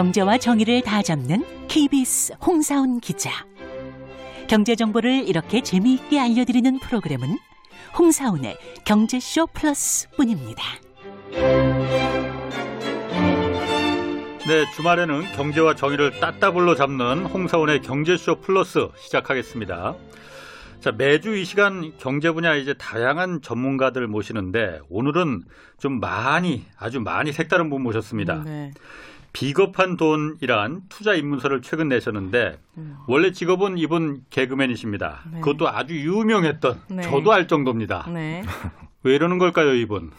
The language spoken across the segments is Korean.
경제와 정의를 다 잡는 KBS 홍사훈 기자. 경제 정보를 이렇게 재미있게 알려드리는 프로그램은 홍사훈의 경제쇼 플러스뿐입니다. 네, 주말에는 경제와 정의를 따따블로 잡는 홍사원의 경제쇼 플러스 시작하겠습니다. 자, 매주 이 시간 경제 분야 이제 다양한 전문가들 모시는데 오늘은 좀 많이 아주 많이 색다른 분 모셨습니다. 네. 비겁한 돈이란 투자 입문서를 최근 내셨는데 음. 원래 직업은 이분 개그맨이십니다. 네. 그것도 아주 유명했던 네. 저도 알 정도입니다. 네. 왜 이러는 걸까요, 이분?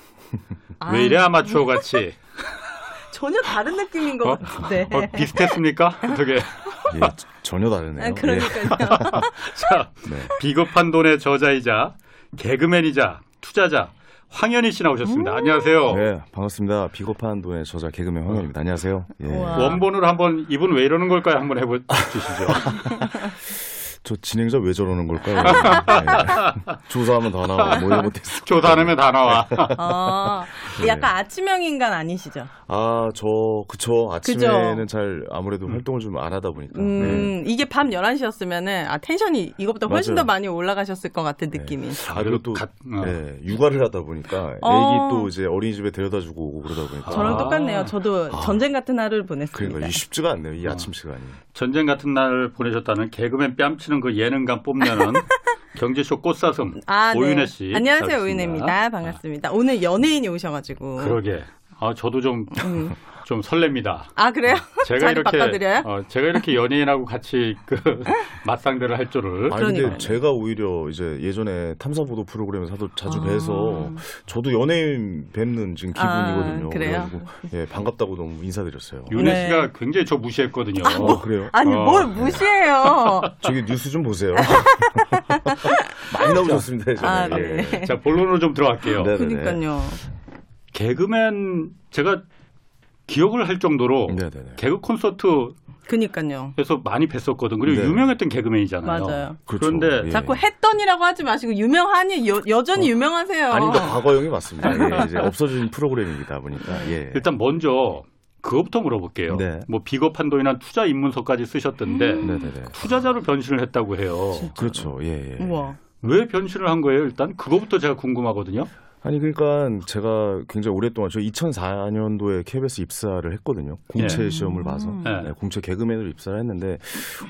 아, 왜 이래 아마추어 같이? 전혀 다른 느낌인 것 어? 같은데. 어, 비슷했습니까? 어떻게? 예, 전혀 다르네요. 아, 그러니까요. 자, 예. 네. 비겁한 돈의 저자이자 개그맨이자 투자자 황현희 씨 음. 나오셨습니다. 안녕하세요. 네, 반갑습니다. 비겁한 돈의 저자 개그맨 황현입니다. 안녕하세요. 예. 원본으로 한번 이분 왜 이러는 걸까요? 한번 해보 주시죠. 저 진행자 왜 저러는 걸까요? 예. 조사하면 다 나와. 뭐 이런 것도 있어. 조단하면 다 나와. 아, 네. 약간 아침형 인간 아니시죠? 아, 저 그쵸. 아침에는 잘 아무래도 활동을 좀 안 하다 보니까. 네. 음, 이게 밤 11시였으면은, 아, 텐션이 이것보다 훨씬 맞아요. 더 많이 올라가셨을 것 같은 느낌이. 아, 그리고 또 갓- 어. 예, 육아를 하다 보니까 어. 애기 또 이제 어린이집에 데려다 주고 오고 그러다 보니까 저랑 아. 똑같네요. 저도 전쟁 같은 하루를 보냈습니다. 그러니까 이 쉽지가 않네요. 이 아침 시간이. 전쟁 같은 날 보내셨다는 개그맨 뺨치는 그 예능감 뽐내는 경제쇼 꽃사슴 아, 네. 오윤혜 씨. 안녕하세요, 나오셨습니다. 오윤혜입니다. 반갑습니다. 오늘 연예인이 오셔가지고. 그러게. 아, 저도 좀, 음. 좀 설렙니다. 아, 그래요? 제가 자리 이렇게, 바꿔드려요? 어, 제가 이렇게 연예인하고 같이 그 맞상대를 할 줄을. 아니 근데 그러니까요. 제가 오히려 이제 예전에 탐사보도 프로그램에서 하도 자주 아. 뵈서 저도 연예인 뵙는 지금 기분이거든요. 아, 그래요? 그래가지고 예, 반갑다고 너무 인사드렸어요. 윤혜 네. 씨가 굉장히 저 무시했거든요. 어, 그래요? 아니, 어. 뭘 무시해요. 저기 뉴스 좀 보세요. 많이 나오셨습니다. 예전에. 아, 네. 예. 자, 본론으로 좀 들어갈게요. 네네네. 그러니까요. 개그맨 제가 기억을 할 정도로 네네네. 개그 콘서트에서 그니까요. 많이 뵀었거든. 그리고 네. 유명했던 개그맨이잖아요. 맞아요. 그렇죠. 그런데 예. 자꾸 했던이라고 하지 마시고 유명하니 여, 여전히 유명하세요. 아니 그러니까 과거형이 맞습니다. 예, 이제 없어진 프로그램이다 보니까. 예. 일단 먼저 그거부터 물어볼게요. 네. 뭐 비겁한 돈이나 투자 입문서까지 쓰셨던데 네네네. 투자자로 변신을 했다고 해요. 그렇죠. 예, 예. 우와. 왜 변신을 한 거예요? 일단 그거부터 제가 궁금하거든요. 아니 그러니까 제가 굉장히 오랫동안 저 2004년도에 KBS 입사를 했거든요. 공채 예. 시험을 봐서 네. 네, 공채 개그맨으로 입사를 했는데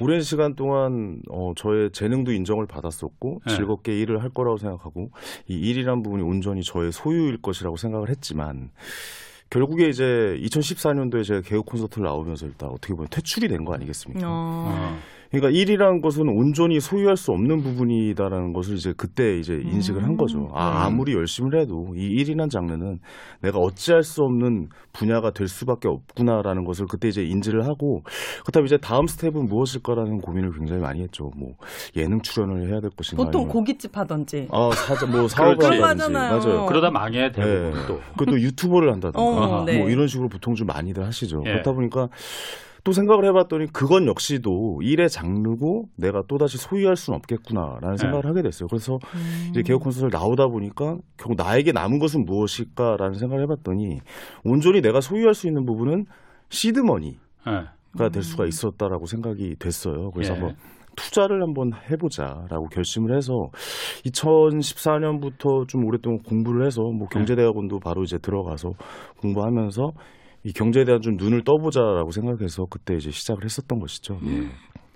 오랜 시간 동안 어, 저의 재능도 인정을 받았었고 네. 즐겁게 일을 할 거라고 생각하고 이 일이란 부분이 온전히 저의 소유일 것이라고 생각을 했지만 결국에 이제 2014년도에 제가 개그 콘서트를 나오면서 일단 어떻게 보면 퇴출이 된 거 아니겠습니까? 어. 어. 그러니까 일이라는 것은 온전히 소유할 수 없는 부분이다라는 것을 이제 그때 이제 인식을 한 거죠. 아, 아무리 열심히 해도 이 일이라는 장르는 내가 어찌할 수 없는 분야가 될 수밖에 없구나라는 것을 그때 이제 인지를 하고 그다음에 이제 다음 스텝은 무엇일까라는 고민을 굉장히 많이 했죠. 뭐 예능 출연을 해야 될 것인가. 보통 아니면 고깃집 하던지. 아 사자 뭐 사업을 거잖아요. 맞아요. 그러다 망해 대부분 네. 또. 그것도 유튜버를 한다든가 어, 네. 뭐 이런 식으로 보통 좀 많이들 하시죠. 예. 그렇다 보니까 또 생각을 해봤더니 그건 역시도 일의 장르고 내가 또다시 소유할 수는 없겠구나라는 네. 생각을 하게 됐어요. 그래서 음. 이제 개혁 콘서트를 나오다 보니까 결국 나에게 남은 것은 무엇일까라는 생각을 해봤더니 온전히 내가 소유할 수 있는 부분은 시드머니가 예. 될 수가 있었다라고 생각이 됐어요. 그래서 예. 한번 투자를 한번 해보자라고 결심을 해서 2014년부터 좀 오랫동안 공부를 해서 뭐 경제대학원도 바로 이제 들어가서 공부하면서 이 경제에 대한 좀 눈을 떠보자라고 생각해서 그때 이제 시작을 했었던 것이죠. 예.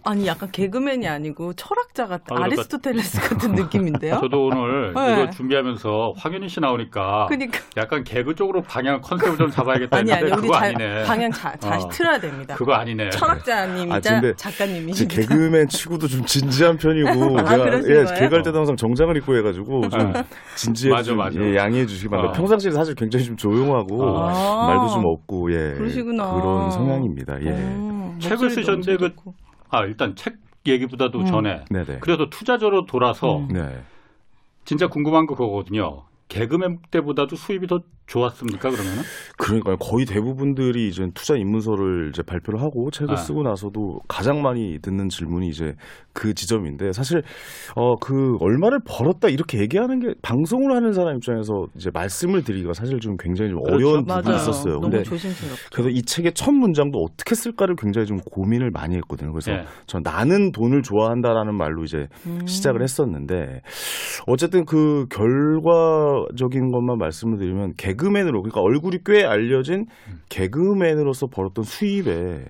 아니 약간 개그맨이 아니고 철학자 같은 아, 그러니까- 아리스토텔레스 같은 느낌인데요. 저도 오늘 네. 이거 준비하면서 황현희 씨 나오니까 그러니까 약간 개그 쪽으로 방향 컨셉을 좀 잡아야겠다 아니 했는데 아니 우리 그거 자, 아니네. 방향 자, 다시 어. 틀어야 됩니다. 그거 아니네. 철학자님이자 아, 근데 제 작가님이십니다. 개그맨 치고도 좀 진지한 편이고 아, 제가 그러신 예, 거예요? 개그할 때도 항상 정장을 입고 해가지고 좀 진지해 맞아. 예, 양해해 주시기 바랍니다. 어. 평상시에 사실 굉장히 좀 조용하고 아. 말도 좀 없고 예 그러시구나. 그런 성향입니다. 예. 음, 책을 목소리도 쓰셨는데 엄청 그- 좋고. 아 일단 책 얘기보다도 음. 전에 네네. 그래도 투자자로 돌아서 음. 네. 진짜 궁금한 거 그거거든요. 개그맨 때보다도 수입이 더 좋았습니까 그러면은? 그러니까 거의 대부분들이 이제 투자 입문서를 이제 발표를 하고 책을 아. 쓰고 나서도 가장 많이 듣는 질문이 이제 그 지점인데 사실 어 그 얼마를 벌었다 이렇게 얘기하는 게 방송을 하는 사람 입장에서 이제 말씀을 드리기가 사실 좀 굉장히 좀 그렇죠. 어려운 맞아요. 부분이 있었어요. 근데 조심스럽죠. 그래서 이 책의 첫 문장도 어떻게 쓸까를 굉장히 좀 고민을 많이 했거든요. 그래서 예. 전 나는 돈을 좋아한다라는 말로 이제 음. 시작을 했었는데 어쨌든 그 결과적인 것만 말씀을 드리면 개 그맨으로 그러니까 얼굴이 꽤 알려진 개그맨으로서 벌었던 수입에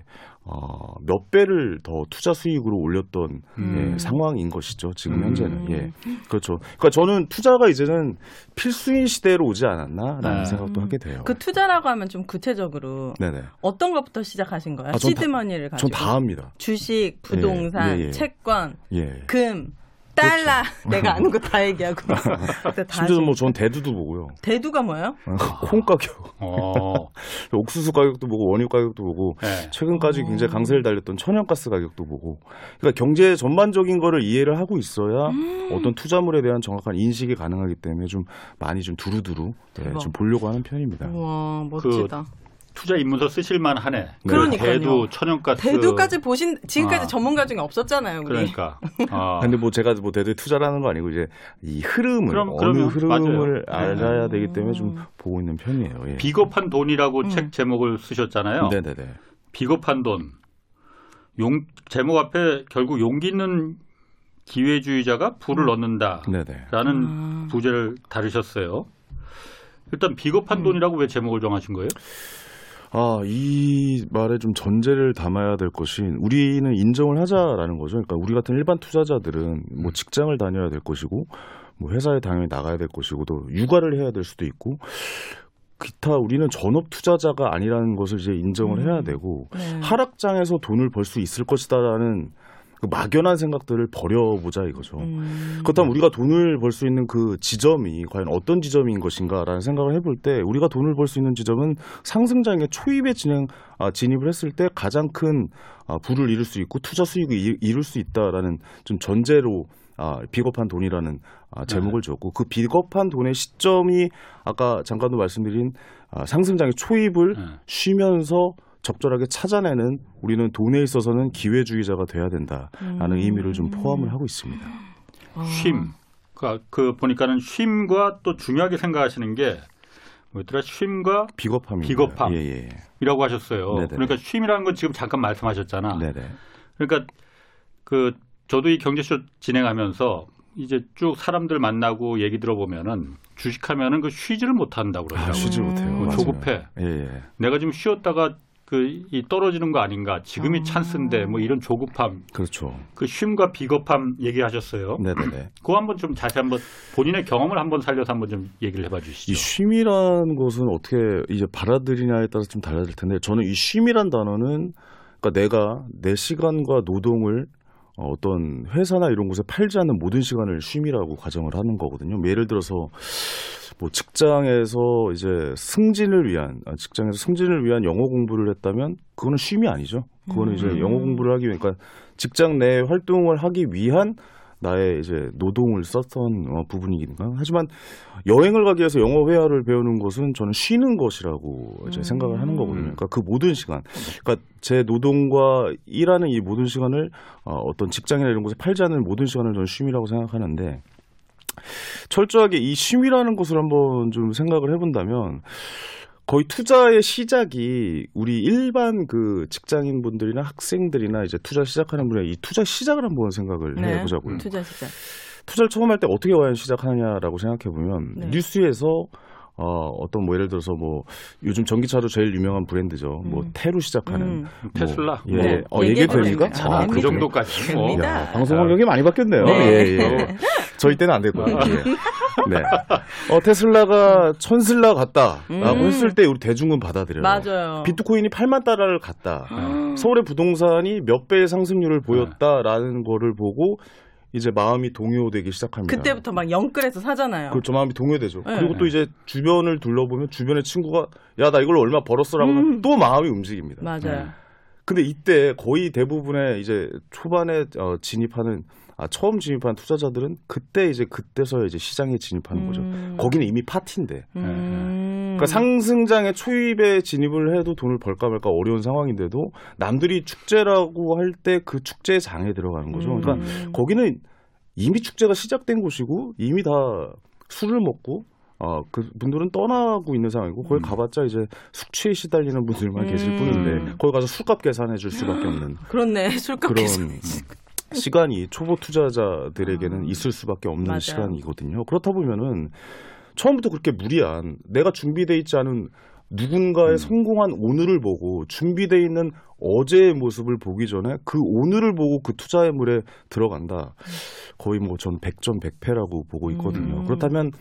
어, 몇 배를 더 투자 수익으로 올렸던 음. 예, 상황인 것이죠. 지금 음. 현재는 예 그렇죠. 그러니까 저는 투자가 이제는 필수인 시대로 오지 않았나라는 네. 생각도 하게 돼요. 그 투자라고 하면 좀 구체적으로 네네. 어떤 것부터 시작하신 거예요? 아, 전 다- 시드머니를 전 가지고 다 합니다. 주식, 부동산, 예, 예. 채권, 예. 금, 달러 내가 아는 거 다 얘기하고 심지어 하시- 뭐전 대두도 보고요. 대두가 뭐예요? 콩 가격, 어. 옥수수 가격도 보고 원유 가격도 보고 네. 최근까지 어. 굉장히 강세를 달렸던 천연가스 가격도 보고 그러니까 경제 전반적인 거를 이해를 하고 있어야 음. 어떤 투자물에 대한 정확한 인식이 가능하기 때문에 좀 많이 좀 두루두루 네. 좀 보려고 하는 편입니다. 우와 멋지다. 투자 입문서 쓰실만 하네. 그러니까요. 대두, 천연가스. 대두까지 보신 지금까지 아. 전문가 중에 없었잖아요. 우리. 그러니까. 아. 근데 뭐 제가 뭐 대대 투자라는 거 아니고 이제 이 흐름을 그럼, 어느 그러면 흐름을 맞아요. 알아야 되기 때문에 좀 음. 보고 있는 편이에요. 예. 비겁한 돈이라고 음. 책 제목을 쓰셨잖아요. 네네네. 비겁한 돈. 용 제목 앞에 결국 용기 있는 기회주의자가 부를 넣는다라는 네네. 음. 부제를 다루셨어요. 일단 비겁한 음. 돈이라고 왜 제목을 정하신 거예요? 아, 이 말에 좀 전제를 담아야 될 것이 우리는 인정을 하자라는 거죠. 그러니까 우리 같은 일반 투자자들은 뭐 직장을 다녀야 될 것이고 뭐 회사에 당연히 나가야 될 것이고 또 육아를 해야 될 수도 있고 기타 우리는 전업 투자자가 아니라는 것을 이제 인정을 음. 해야 되고 네. 하락장에서 돈을 벌 수 있을 것이다라는 그 막연한 생각들을 버려보자 이거죠. 음. 그렇다면 우리가 돈을 벌 수 있는 그 지점이 과연 어떤 지점인 것인가라는 생각을 해볼 때 우리가 돈을 벌 수 있는 지점은 상승장에 초입에 진행 아, 진입을 했을 때 가장 큰 아, 부를 이룰 수 있고 투자 수익을 이- 이룰 수 있다라는 좀 전제로 아, 비겁한 돈이라는 아, 제목을 지었고 그 비겁한 돈의 시점이 아까 잠깐도 말씀드린 아, 상승장의 초입을 네. 쉬면서 적절하게 찾아내는 우리는 돈에 있어서는 기회주의자가 돼야 된다라는 음. 의미를 좀 포함을 하고 있습니다. 아. 쉼. 그, 그 보니까는 쉼과 또 중요하게 생각하시는 게 뭐였더라? 쉼과 비겁함입니다. 비겁함. 예, 예. 이라고 하셨어요. 네네. 그러니까 쉼이라는 건 지금 잠깐 말씀하셨잖아. 네네. 그러니까 그 저도 이 경제쇼 진행하면서 이제 쭉 사람들 만나고 얘기 들어보면은 주식하면은 그 쉬지를 못한다고 아, 그러더라고요. 쉬지 못해요. 음. 맞아요. 조급해. 예, 예. 내가 지금 쉬었다가 그 이 떨어지는 거 아닌가? 지금이 아. 찬스인데 뭐 이런 조급함, 그렇죠. 그 쉼과 비겁함 얘기하셨어요. 네네네. 그거 한번 좀 다시 한번 본인의 경험을 한번 살려서 한번 좀 얘기를 해봐 이 주시죠. 쉼이라는 것은 어떻게 이제 받아들이냐에 따라서 좀 달라질 텐데 저는 이 쉼이란 단어는 그러니까 내가 내 시간과 노동을 어, 어떤 회사나 이런 곳에 팔지 않는 모든 시간을 쉼이라고 가정을 하는 거거든요. 뭐 예를 들어서 뭐 직장에서 이제 승진을 위한 아, 직장에서 승진을 위한 영어 공부를 했다면 그거는 쉼이 아니죠. 그거는 이제 음. 영어 공부를 하기 위해 그러니까 직장 내 활동을 하기 위한 나의 이제 노동을 썼던 어, 부분이니까 하지만 여행을 가기 위해서 영어 회화를 배우는 것은 저는 쉬는 것이라고 이제 음. 생각을 하는 거거든요. 그러니까 그 모든 시간, 그러니까 제 노동과 일하는 이 모든 시간을 어, 어떤 직장이나 이런 곳에 팔지 않는 모든 시간을 저는 쉼이라고 생각하는데 철저하게 이 쉼이라는 것을 한번 좀 생각을 해본다면 거의 투자의 시작이 우리 일반 그 직장인 분들이나 학생들이나 이제 투자 시작하는 분이 이 투자 시작을 한번 생각을 네. 해보자고요. 투자 시작. 투자를 처음 할 때 어떻게 과연 시작하느냐라고 생각해 보면 네. 뉴스에서 어, 어떤 뭐 예를 들어서 뭐 요즘 전기차로 제일 유명한 브랜드죠. 뭐 음. 테로 시작하는 음. 뭐, 테슬라? 예. 네. 어, 얘기해도 얘기해도 됩니까? 아, 됩니다. 그 정도까지. 뭐. 야, 방송 환경이 많이 바뀌었네요. 네. 예, 예. 저희 때는 안될 거예요. 예. 네. 어, 테슬라가 천슬라 같다라고 음. 했을 때 우리 대중은 받아들여요. 맞아요. 비트코인이 8만 달러를 갔다. 아. 서울의 부동산이 몇 배의 상승률을 보였다라는 거를 보고 이제 마음이 동요되기 시작합니다. 그때부터 막 영끌해서 사잖아요. 그렇죠. 마음이 동요되죠. 네. 그리고 또 이제 주변을 둘러보면 주변의 친구가 야 나 이걸 얼마 벌었어라고 하면 음. 또 마음이 움직입니다. 맞아요. 근데 이때 거의 대부분의 이제 초반에 어, 진입하는 아, 처음 진입한 투자자들은 그때 이제 그때서 이제 시장에 진입하는 거죠. 음. 거기는 이미 파티인데. 음. 그러니까 상승장에 초입에 진입을 해도 돈을 벌까 말까 어려운 상황인데도 남들이 축제라고 할 때 그 축제장에 들어가는 거죠. 그러니까 음. 거기는 이미 축제가 시작된 곳이고 이미 다 술을 먹고 어, 그 분들은 떠나고 있는 상황이고 거기 가봤자 이제 숙취에 시달리는 분들만 계실 음. 뿐인데 거기 가서 술값 계산해 줄 수밖에 없는 그렇네. 술값 그런 계산. 시간이 초보 투자자들에게는 아. 있을 수밖에 없는 맞아요. 시간이거든요. 그렇다 보면은 처음부터 그렇게 무리한 내가 준비돼 있지 않은 누군가의 음. 성공한 오늘을 보고 준비돼 있는 어제의 모습을 보기 전에 그 오늘을 보고 그 투자의 물에 들어간다. 거의 뭐전 백전백패라고 보고 있거든요. 음. 그렇다면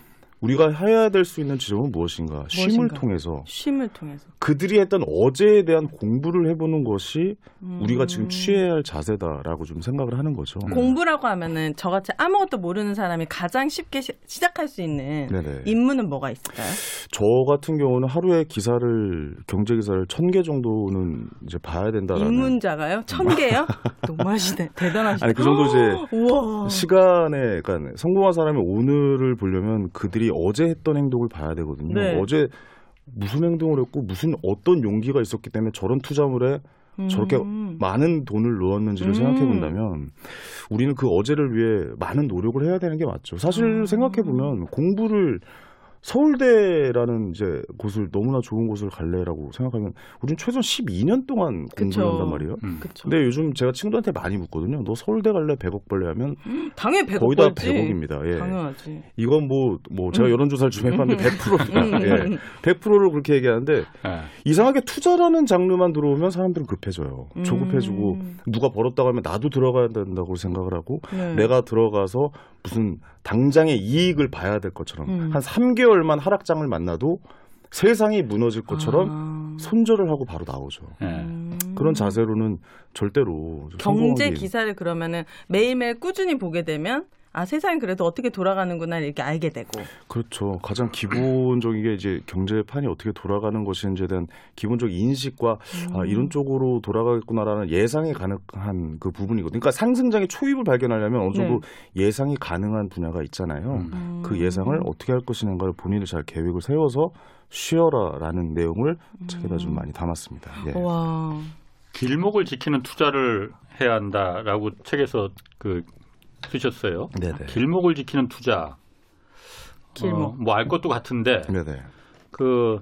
우리가 해야 될 수 있는 지점은 무엇인가? 쉼을 무엇인가? 통해서 쉼을 통해서. 그들이 했던 어제에 대한 공부를 해보는 것이 우리가 음. 지금 취해야 할 자세다라고 좀 생각을 하는 거죠. 공부라고 하면은 저같이 아무것도 모르는 사람이 가장 쉽게 시, 작할 수 있는 네네. 입문은 뭐가 있을까요? 저 같은 경우는 하루에 기사를 경제 기사를 천 개 정도는 이제 봐야 된다라는 입문자가요? 천 개요? 너무하시네. 대단하시네. 아니 그 정도 이제 우와. 시간에 그러니까 성공한 사람이 오늘을 보려면 그들이 어제 했던 행동을 봐야 되거든요. 네. 어제 무슨 행동을 했고 무슨 어떤 용기가 있었기 때문에 저런 투자물에 저렇게 음. 많은 돈을 넣었는지를 음. 생각해 본다면 우리는 그 어제를 위해 많은 노력을 해야 되는 게 맞죠. 사실 음. 생각해 보면 공부를 서울대라는 이제 곳을 너무나 좋은 곳을 갈래라고 생각하면 우리는 최소 12년 동안 그쵸. 공부를 한단 말이에요. 음. 근데 요즘 제가 친구들한테 많이 묻거든요. 너 서울대 갈래 100억 벌래 하면 당연히 100억 거의 다 벌지. 100억입니다. 예. 당연하지. 이건 뭐, 뭐, 제가 여론조사를 좀 해봤는데 100%입니다. 음. 예. 100%를 그렇게 얘기하는데 예. 이상하게 투자라는 장르만 들어오면 사람들은 급해져요. 음. 조급해지고 누가 벌었다고 하면 나도 들어가야 된다고 생각을 하고 네. 내가 들어가서 무슨 당장의 이익을 봐야 될 것처럼 음. 한 3개월 만 하락장을 만나도 세상이 무너질 것처럼 아. 손절을 하고 바로 나오죠. 예. 음. 그런 자세로는 절대로 경제 기사를 그러면은 매일매일 꾸준히 보게 되면 아 세상이 그래도 어떻게 돌아가는구나 이렇게 알게 되고 그렇죠. 가장 기본적인 게 이제 경제판이 어떻게 돌아가는 것인지에 대한 기본적 인식과 음. 아, 이런 쪽으로 돌아가겠구나라는 예상이 가능한 그 부분이거든요. 그러니까 상승장의 초입을 발견하려면 어느 정도 예상이 가능한 분야가 있잖아요. 음. 그 예상을 어떻게 할 것인가를 본인이 잘 계획을 세워서 쉬어라라는 내용을 책에다 좀 많이 담았습니다. 예. 음. 와 길목을 지키는 투자를 해야 한다라고 책에서 그 쓰셨어요. 네네. 길목을 지키는 투자. 길목. 뭐알 것도 같은데 네네. 그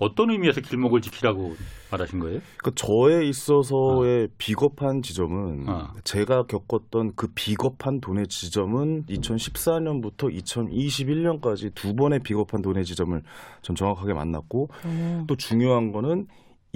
어떤 의미에서 길목을 지키라고 말하신 거예요? 그 저에 있어서의 비겁한 지점은 어. 제가 겪었던 그 비겁한 돈의 지점은 2014년부터 2021년까지 두 번의 비겁한 돈의 지점을 전 정확하게 만났고 음. 또 중요한 거는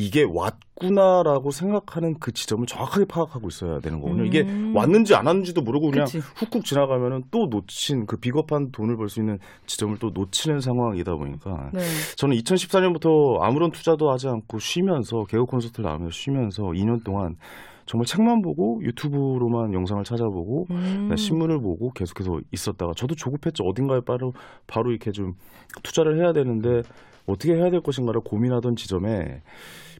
이게 왔구나라고 생각하는 그 지점을 정확하게 파악하고 있어야 되는 거군요. 이게 음. 왔는지 안 왔는지도 모르고 그냥 그치. 훅훅 지나가면은 또 놓친 그 비겁한 돈을 벌 수 있는 지점을 또 놓치는 상황이다 보니까 네. 저는 2014년부터 아무런 투자도 하지 않고 쉬면서 개그 콘서트를 나오면서 쉬면서 2년 동안 정말 책만 보고 유튜브로만 영상을 찾아보고 음. 네, 신문을 보고 계속해서 있었다가 저도 조급했죠. 어딘가에 바로 바로 이렇게 좀 투자를 해야 되는데 어떻게 해야 될 것인가를 고민하던 지점에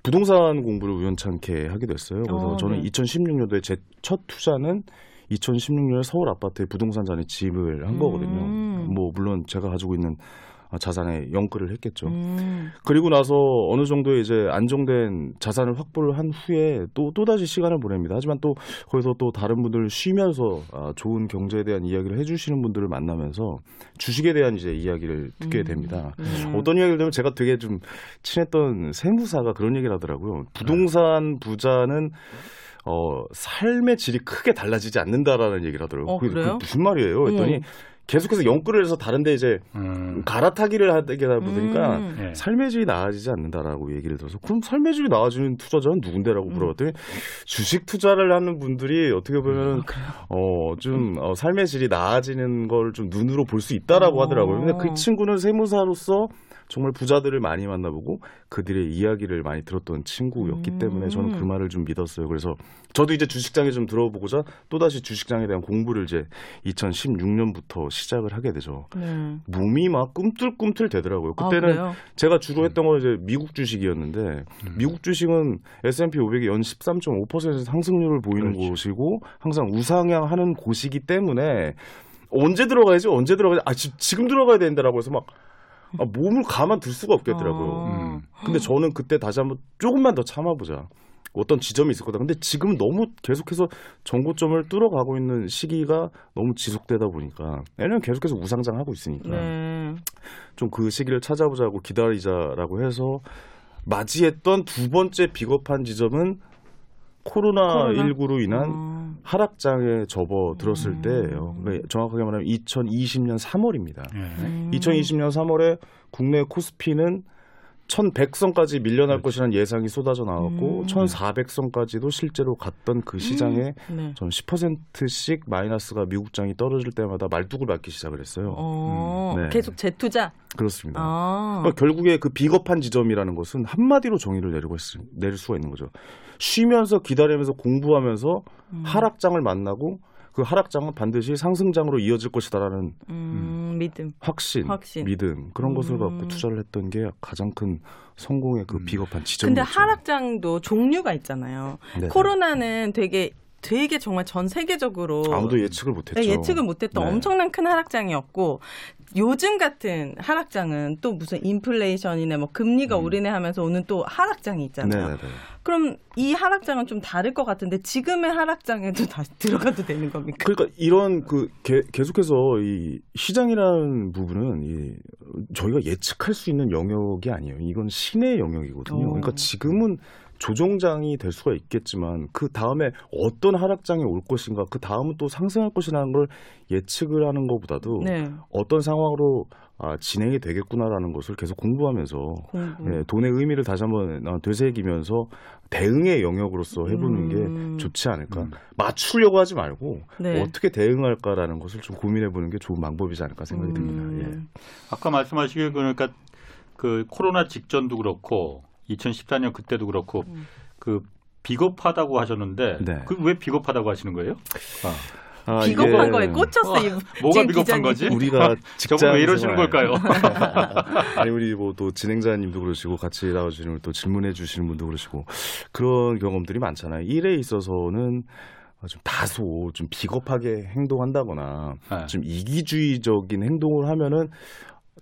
부동산 공부를 우연찮게 하게 됐어요. 그래서 어, 저는 네. 2016년도에 제 첫 투자는 2016년에 서울 아파트에 부동산 잔에 집을 한 거거든요. 음. 뭐 물론 제가 가지고 있는 자산에 영끌을 했겠죠. 음. 그리고 나서 어느 정도 이제 안정된 자산을 확보를 한 후에 또 또다시 시간을 보냅니다. 하지만 또 거기서 또 다른 분들 쉬면서 아, 좋은 경제에 대한 이야기를 해주시는 분들을 만나면서 주식에 대한 이제 이야기를 듣게 음. 됩니다. 음. 어떤 이야기를 들으면 제가 되게 좀 친했던 세무사가 그런 얘기를 하더라고요. 부동산 부자는 어, 삶의 질이 크게 달라지지 않는다라는 얘기를 하더라고요. 어, 그게 그래요? 무슨 말이에요? 했더니 어머. 계속해서 영끌을 해서 다른데 이제 음. 갈아타기를 하게 되다 보니까 음. 예. 삶의 질이 나아지지 않는다라고 얘기를 들어서 그럼 삶의 질이 나아지는 투자자는 누군데라고 음. 물어봤더니 주식 투자를 하는 분들이 어떻게 아, 보면 어좀 어, 삶의 질이 나아지는 걸 좀 눈으로 볼 수 있다라고 어. 하더라고요. 근데 그 친구는 세무사로서 정말 부자들을 많이 만나보고 그들의 이야기를 많이 들었던 친구였기 음. 때문에 저는 그 말을 좀 믿었어요. 그래서 저도 이제 주식장에 좀 들어보고자 또다시 주식장에 대한 공부를 이제 2016년부터 시작을 하게 되죠. 네. 몸이 막 꿈틀꿈틀 되더라고요. 아, 그때는 그래요? 제가 주로 했던 건 이제 미국 주식이었는데 미국 주식은 S&P 500이 연 13.5% 상승률을 보이는 그렇지. 곳이고 항상 우상향하는 곳이기 때문에 언제 들어가야지 언제 들어가야지 아 지, 지금 들어가야 된다라고 해서 막 아, 몸을 가만둘 수가 없겠더라고요. 어. 음. 근데 저는 그때 다시 한번 조금만 더 참아보자. 어떤 지점이 있을 거다. 근데 지금 너무 계속해서 정고점을 뚫어가고 있는 시기가 너무 지속되다 보니까 얘는 계속해서 우상장하고 있으니까 네. 좀그 시기를 찾아보자고 기다리자라고 해서 맞이했던 두 번째 비겁한 지점은 코로나, 코로나? 19로 인한 어. 하락장에 접어들었을 음. 때예요. 그러니까 정확하게 말하면 2020년 3월입니다. 예. 음. 2020년 3월에 국내 코스피는 1100선까지 밀려날 그렇지. 것이라는 예상이 쏟아져 나왔고 음. 1400선까지도 실제로 갔던 그 시장에 네. 전 10%씩 마이너스가 미국장이 떨어질 때마다 말뚝을 맞기 시작을 했어요. 어, 음, 네. 계속 재투자. 그렇습니다. 아. 그러니까 결국에 그 비겁한 지점이라는 것은 한마디로 정의를 내리고 있, 내릴 수가 있는 거죠. 쉬면서 기다리면서 공부하면서 음. 하락장을 만나고 그 하락장은 반드시 상승장으로 이어질 것이다라는 음, 믿음. 확신, 확신. 믿음 그런 것을 음. 갖고 투자를 했던 게 가장 큰 성공의 그 음. 비겁한 지점이었죠. 근데 하락장도 종류가 있잖아요. 네네. 코로나는 되게 되게 정말 전 세계적으로 아무도 예측을 못했죠. 네, 예측을 못했던 네. 엄청난 큰 하락장이었고 요즘 같은 하락장은 또 무슨 인플레이션이나 뭐 금리가 음. 오르네 하면서 오는 또 하락장이 있잖아요. 네네네. 그럼 이 하락장은 좀 다를 것 같은데 지금의 하락장에도 다시 들어가도 되는 겁니까? 그러니까 이런 그 개- 계속해서 이 시장이라는 부분은 이 저희가 예측할 수 있는 영역이 아니에요. 이건 신의 영역이거든요. 어. 그러니까 지금은 조정장이 될 수가 있겠지만 그 다음에 어떤 하락장이 올 것인가, 그 다음은 또 상승할 것이라는 걸 예측을 하는 것보다도 네. 어떤 상황으로 아, 진행이 되겠구나라는 것을 계속 공부하면서 공부. 예, 돈의 의미를 다시 한번 어, 되새기면서 대응의 영역으로서 해보는 음. 게 좋지 않을까. 음. 맞추려고 하지 말고 네. 어떻게 대응할까라는 것을 좀 고민해보는 게 좋은 방법이지 않을까 생각이 듭니다. 예. 음. 아까 말씀하시길 그러니까 그 코로나 직전도 그렇고 2014년 그때도 그렇고 음. 그 비겁하다고 하셨는데 네. 그왜 비겁하다고 하시는 거예요? 아, 아, 비겁한 이게 거에 꽂혔어. 이 뭐가 비겁한 기자님. 거지? 우리가 직장 저분 왜 이러시는 생활- 걸까요? 아니 우리 뭐 또 진행자님도 그러시고 같이 나와주시는 또 질문해 주시는 분도 그러시고 그런 경험들이 많잖아요. 일에 있어서는 좀 다소 좀 비겁하게 행동한다거나 네. 좀 이기주의적인 행동을 하면은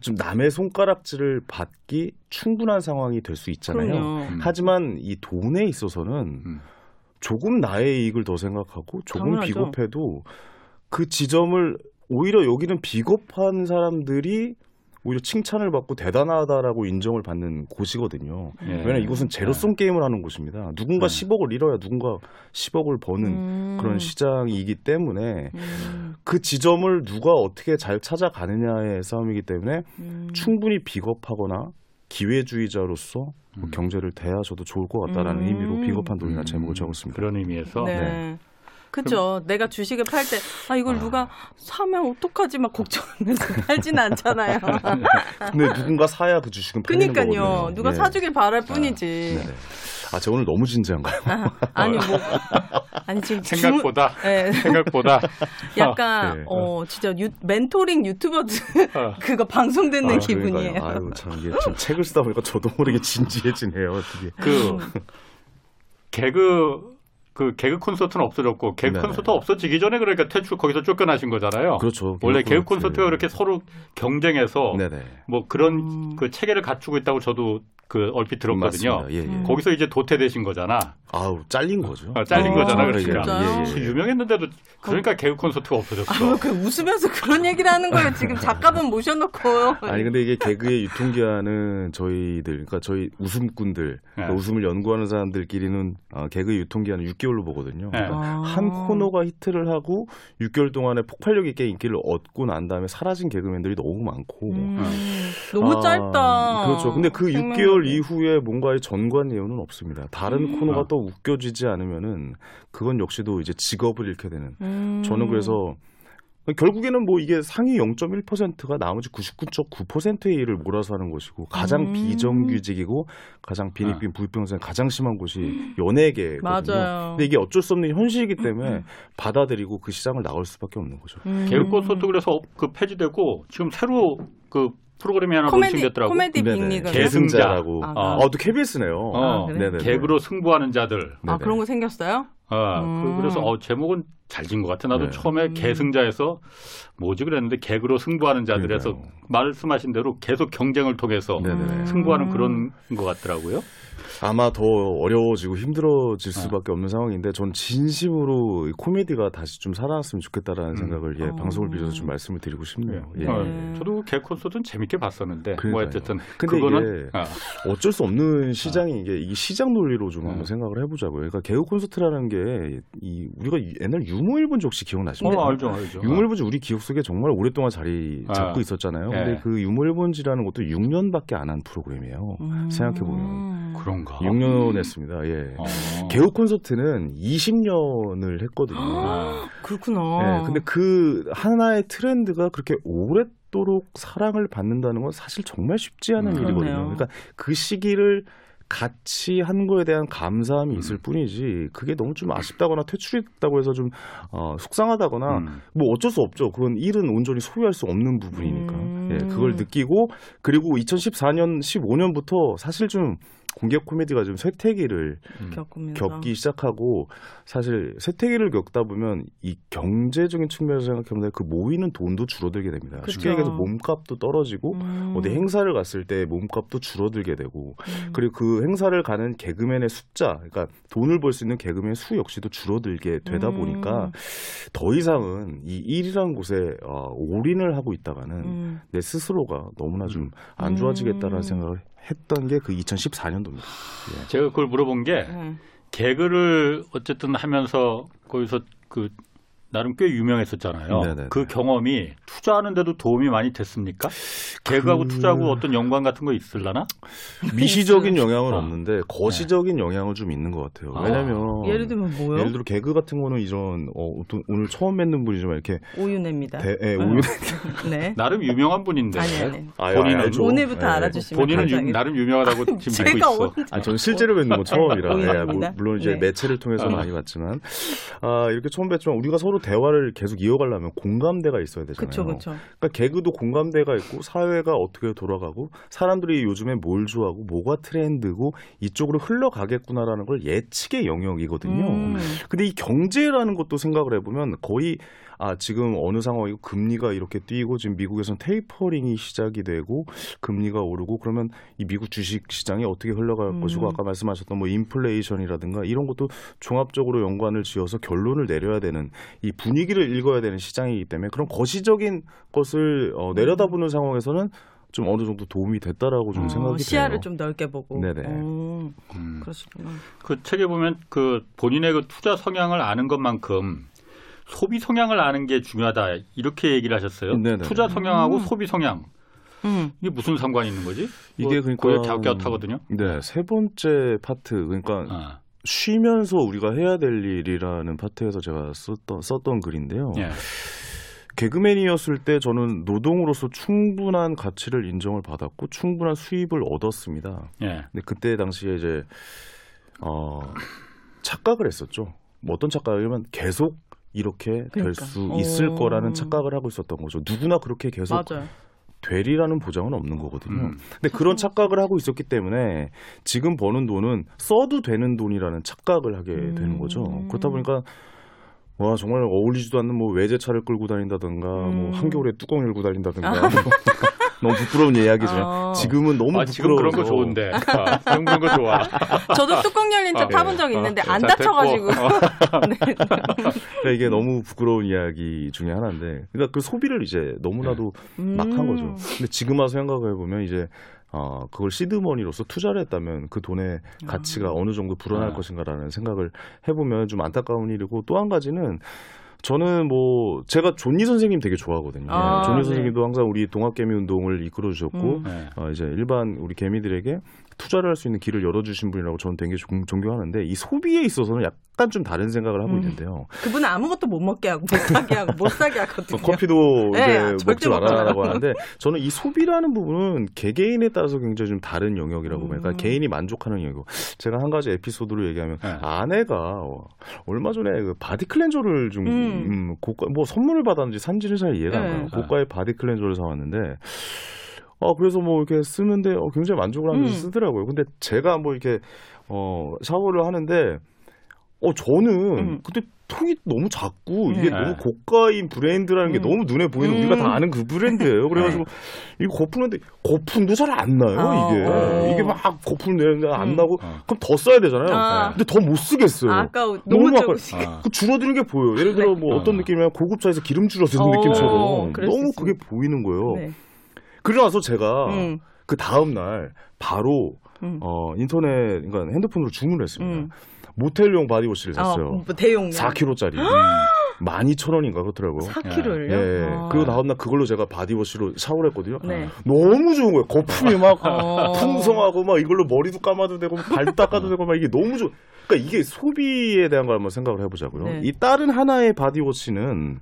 좀 남의 손가락질을 받기 충분한 상황이 될 수 있잖아요. 음. 하지만 이 돈에 있어서는 음. 조금 나의 이익을 더 생각하고 조금 당연하죠. 비겁해도 그 지점을 오히려 여기는 비겁한 사람들이 오히려 칭찬을 받고 대단하다라고 인정을 받는 곳이거든요. 예. 왜냐하면 이곳은 제로섬 게임을 하는 곳입니다. 누군가 네. 10억을 잃어야 누군가 10억을 버는 음. 그런 시장이기 때문에 음. 그 지점을 누가 어떻게 잘 찾아가느냐의 싸움이기 때문에 음. 충분히 비겁하거나 기회주의자로서 뭐 음. 경제를 대하셔도 좋을 것 같다라는 음. 의미로 비겁한 음. 제목을 적었습니다. 그런 의미에서 네. 네. 그죠. 내가 주식을 팔 때, 아, 이걸 아. 누가 사면 어떡하지 막 걱정하면서 팔지는 않잖아요. 근데 누군가 사야 그 주식은 팔리는 그니까요. 거거든요. 누가 예. 사주길 바랄 뿐이지. 네네. 아, 저 오늘 너무 진지한가요? 아, 아니, 뭐. 아니, 지금. 주- 생각보다 네, 생각보다 약간, 네. 어, 진짜 유, 멘토링 유튜버들 어. 그거 방송 듣는 아, 기분이에요. 그러니까요. 아유, 참 이게 좀 책을 쓰다 보니까 저도 모르게 진지해지네요. 어떻게. 그 음. 개그 그 개그 콘서트는 없어졌고 개그 네네. 콘서트 없어지기 전에 그러니까 퇴출 거기서 쫓겨나신 거잖아요. 그렇죠. 원래 개그 콘서트. 콘서트가 이렇게 서로 경쟁해서 네네. 뭐 그런 음. 그 체계를 갖추고 있다고 저도 그 얼핏 들었거든요. 예, 예. 음. 거기서 이제 도태되신 거잖아. 아우, 잘린 거죠. 어, 잘린 어, 거잖아? 그러니까. 예, 예. 유명했는데도 그러니까 개그 콘서트가 없어졌어. 아, 그 웃으면서 그런 얘기를 하는 거예요. 지금 작가분 모셔놓고. 아니 근데 이게 개그의 유통기한은 저희들 그러니까 저희 웃음꾼들 그러니까 네. 웃음을 연구하는 사람들끼리는 어, 개그의 유통기한을 6개월로 보거든요. 네. 그러니까 아. 한 코너가 히트를 하고 6개월 동안에 폭발력 있게 인기를 얻고 난 다음에 사라진 개그맨들이 너무 많고 음, 너무 아, 짧다. 그렇죠. 근데 그 생명력이. 6개월 이후에 뭔가의 전관 예우는 없습니다. 다른 음. 코너가 아. 또 웃겨지지 않으면은 그건 역시도 이제 직업을 잃게 되는. 음. 저는 그래서 결국에는 뭐 이게 상위 0.1%가 나머지 99.9%의 일을 몰아서 하는 것이고 가장 음. 비정규직이고 가장 빈익빈 부익병선이 가장 심한 곳이 연예계거든요. 맞아요. 근데 이게 어쩔 수 없는 현실이기 때문에 받아들이고 그 시장을 나갈 수밖에 없는 거죠. 음. 개그 콘서트 그래서 그 폐지되고 지금 새로 그 프로그램이 하나 코미디 론칭됐더라고. 코미디 네네. 빅리그. 계승자. 계승자라고. 아, 아, 어, 또 KBS네요. 어, 그래? 네네. 개그로 승부하는 자들. 아 그런 거 생겼어요? 어, 음. 그, 래서 어, 제목은 잘 지은 것 같아. 나도 네. 처음에 음. 계승자에서 뭐지 그랬는데 개그로 승부하는 자들에서 그러니까요. 말씀하신 대로 계속 경쟁을 통해서 네네. 음. 승부하는 그런 것 같더라고요. 아마 더 어려워지고 힘들어질 아. 수밖에 없는 상황인데 전 진심으로 이 코미디가 다시 좀 살아났으면 좋겠다라는 음. 생각을 예, 어. 방송을 빌어서 좀 말씀을 드리고 싶네요. 예. 어, 네. 저도 개 콘서트는 재밌게 봤었는데 뭐 그러니까요. 어쨌든 근데 그거는 이게 아, 어쩔 수 없는 시장이 이게 이 시장 논리로 좀 음. 한번 생각을 해보자고요. 그러니까 개그 콘서트라는 게 이 우리가 옛날 유모일본지 혹시 기억나십니까? 어, 알죠, 알죠. 유모일본지 우리 기억 속에 정말 오랫동안 자리 아. 잡고 있었잖아요. 예. 근데 그 유모일본지라는 것도 6년밖에 안 한 프로그램이에요. 음. 생각해 보면. 그런가. 6년 했습니다. 예. 어. 개그 콘서트는 20년을 했거든요. 아, 그렇구나. 네, 근데 그 하나의 트렌드가 그렇게 오랫도록 사랑을 받는다는 건 사실 정말 쉽지 않은 음, 일이거든요. 그러네요. 그러니까 그 시기를 같이 한 거에 대한 감사함이 있을 음. 뿐이지 그게 너무 좀 아쉽다거나 퇴출했다고 해서 좀 어, 속상하다거나 음. 뭐 어쩔 수 없죠. 그건 일은 온전히 소유할 수 없는 부분이니까. 음. 예, 그걸 느끼고 그리고 2014년 15년부터 사실 좀 공개 코미디가 좀 쇠퇴기를 음. 겪기 시작하고 사실 쇠퇴기를 겪다 보면 이 경제적인 측면에서 생각해보면 그 모이는 돈도 줄어들게 됩니다. 그쵸. 쉽게 얘기해서 몸값도 떨어지고 음. 어디 행사를 갔을 때 몸값도 줄어들게 되고 음. 그리고 그 행사를 가는 개그맨의 숫자, 그러니까 돈을 벌 수 있는 개그맨 수 역시도 줄어들게 되다 음. 보니까 더 이상은 이 일이라는 곳에 어, 올인을 하고 있다가는 음. 내 스스로가 너무나 좀 안 좋아지겠다라는 음. 생각을 했던 게 그 2014년도입니다. 제가 그걸 물어본 게 네. 개그를 어쨌든 하면서 거기서 그 나름 꽤 유명했었잖아요. 네네네. 그 경험이 투자하는데도 도움이 많이 됐습니까? 개그하고 그- 투자하고 어떤 연관 같은 거 있을라나? 미시적인 영향은 아. 없는데 거시적인 영향은 좀 있는 것 같아요. 아. 왜냐하면 예를 들면 뭐요? 예를 들어 개그 같은 거는 이런 어, 또 오늘 처음 뵙는 분이지만 이렇게 오윤혜입니다. 대, 예, 우유 네. 나름 유명한 분인데 아니 아니. 아, 본인은 알죠. 오늘부터 예. 알아주시면 본인은 유- 감사하겠습니다. 나름 유명하다고 지금 믿고 있어. 언제- 아, 저는 실제로 뵙는 건 처음이라. 예. 물- 물론 이제 네. 매체를 통해서 아. 많이 봤지만, 아, 이렇게 처음 뵙지만 우리가 서로 대화를 계속 이어가려면 공감대가 있어야 되잖아요. 그쵸 그쵸. 그러니까 개그도 공감대가 있고 사회가 어떻게 돌아가고 사람들이 요즘에 뭘 좋아하고 뭐가 트렌드고 이쪽으로 흘러가겠구나라는 걸 예측의 영역이거든요. 음. 근데 이 경제라는 것도 생각을 해보면 거의 아 지금 어느 상황이고 금리가 이렇게 뛰고 지금 미국에서는 테이퍼링이 시작이 되고 금리가 오르고 그러면 이 미국 주식 시장이 어떻게 흘러갈 음. 것이고 아까 말씀하셨던 뭐 인플레이션이라든가 이런 것도 종합적으로 연관을 지어서 결론을 내려야 되는 이 분위기를 읽어야 되는 시장이기 때문에 그런 거시적인 것을 어, 내려다보는 상황에서는 좀 어느 정도 도움이 됐다라고 좀 어, 생각이 시야를 돼요. 좀 넓게 보고. 네네. 어, 음. 그러시구나. 그 책에 보면 그 본인의 그 투자 성향을 아는 것만큼 소비 성향을 아는 게 중요하다 이렇게 얘기를 하셨어요. 네네. 투자 성향하고 음. 소비 성향 음. 이게 무슨 상관이 있는 거지? 이게 뭐 그러니까 그게 갸웃갸웃하거든요. 네, 세 번째 파트 그러니까 아, 쉬면서 우리가 해야 될 일이라는 파트에서 제가 썼던, 썼던 글인데요. 예. 개그맨이었을 때 저는 노동으로서 충분한 가치를 인정을 받았고 충분한 수입을 얻었습니다. 예. 근데 그때 당시에 이제 어 착각을 했었죠. 뭐 어떤 착각이냐면 계속 이렇게 될 그러니까. 수 있을 어. 거라는 착각을 하고 있었던 거죠. 누구나 그렇게 계속 맞아요. 되리라는 보장은 없는 거거든요. 음. 근데 그런 착각을 하고 있었기 때문에 지금 버는 돈은 써도 되는 돈이라는 착각을 하게 되는 거죠. 음. 그렇다 보니까 와 정말 어울리지도 않는 뭐 외제차를 끌고 다닌다든가 뭐 음. 한겨울에 뚜껑 열고 다닌다든가 너무 부끄러운 이야기지만 어. 지금은 너무 아, 지금 부끄러워서 그런 거 좋은데. 아, 지금 그런 거 좋아. 저도 뚜껑 열린 차 어, 타본 예. 적 있는데 어, 안 자, 다쳐가지고. 됐고. 어. 네. 그러니까 이게 너무 부끄러운 이야기 중에 하나인데 그러니까 그 소비를 이제 너무나도 막 한 거죠. 음. 근데 지금 와서 생각해 보면 이제 어, 그걸 seed money로서 투자를 했다면 그 돈의 가치가 어느 정도 불어날 아. 것인가라는 생각을 해보면 좀 안타까운 일이고 또 한 가지는 저는 뭐 제가 존리 선생님 되게 좋아하거든요. 아, 존리 네. 선생님도 항상 우리 동학개미 운동을 이끌어 주셨고 음. 네. 어, 이제 일반 우리 개미들에게 투자를 할 수 있는 길을 열어주신 분이라고 저는 되게 존- 존경하는데 이 소비에 있어서는 약간 좀 다른 생각을 하고 음. 있는데요. 그분은 아무것도 못 먹게 하고 못 사게 하고 못 사게 하거든요. 어, 커피도 네, 이제 절대 먹지 말아라고. 하는데 저는 이 소비라는 부분은 개개인에 따라서 굉장히 좀 다른 영역이라고 봐요. 음. 그러니까 개인이 만족하는 영역. 제가 한 가지 에피소드로 얘기하면 네. 아내가 어, 얼마 전에 그 body cleanser를 좀 음. 음, 고가 뭐 선물을 받았는지 샀는지를 잘 이해가 안 네. 가요. 고가의 body cleanser를 사왔는데 어 그래서 뭐 이렇게 쓰는데 어, 굉장히 만족을 하면서 음. 쓰더라고요. 근데 제가 뭐 이렇게 어 샤워를 하는데 어 저는 음. 그때 통이 너무 작고 이게 네. 너무 고가인 브랜드라는 게 음. 너무 눈에 보이는 음. 우리가 다 아는 그 브랜드예요. 그래가지고 이거 거푸는데 거품도 잘 안 나요. 어, 이게 어. 이게 막 거품 내는데 안 음. 나고 어. 그럼 더 써야 되잖아요. 아. 근데 더 못 쓰겠어요. 아 까워 너무 너무 아까- 적으시. 아. 그 줄어드는 게 보여요. 예를 들어 뭐 네. 어떤 어. 느낌이냐면 고급차에서 기름 줄어드는 어, 느낌처럼 너무 그게. 보이는 거예요. 네. 나서 제가 음. 그 다음 날 바로 음. 어 인터넷 그러니까 핸드폰으로 주문을 했습니다. 음. 모텔용 body wash를 샀어요. 어, 뭐 대용량. 4kg짜리. 12,000원인가 그렇더라고요. 4kg를요? 예. 아. 그리고 다음날 그걸로 제가 body wash로 샤워를 했거든요. 네. 너무 좋은 거예요. 거품이 막 어. 풍성하고 막 이걸로 머리도 감아도 되고 발도 닦아도 되고 막 이게 너무 좋. 그러니까 이게 소비에 대한 걸 한번 생각을 해보자고요. 네. 이 다른 하나의 body wash는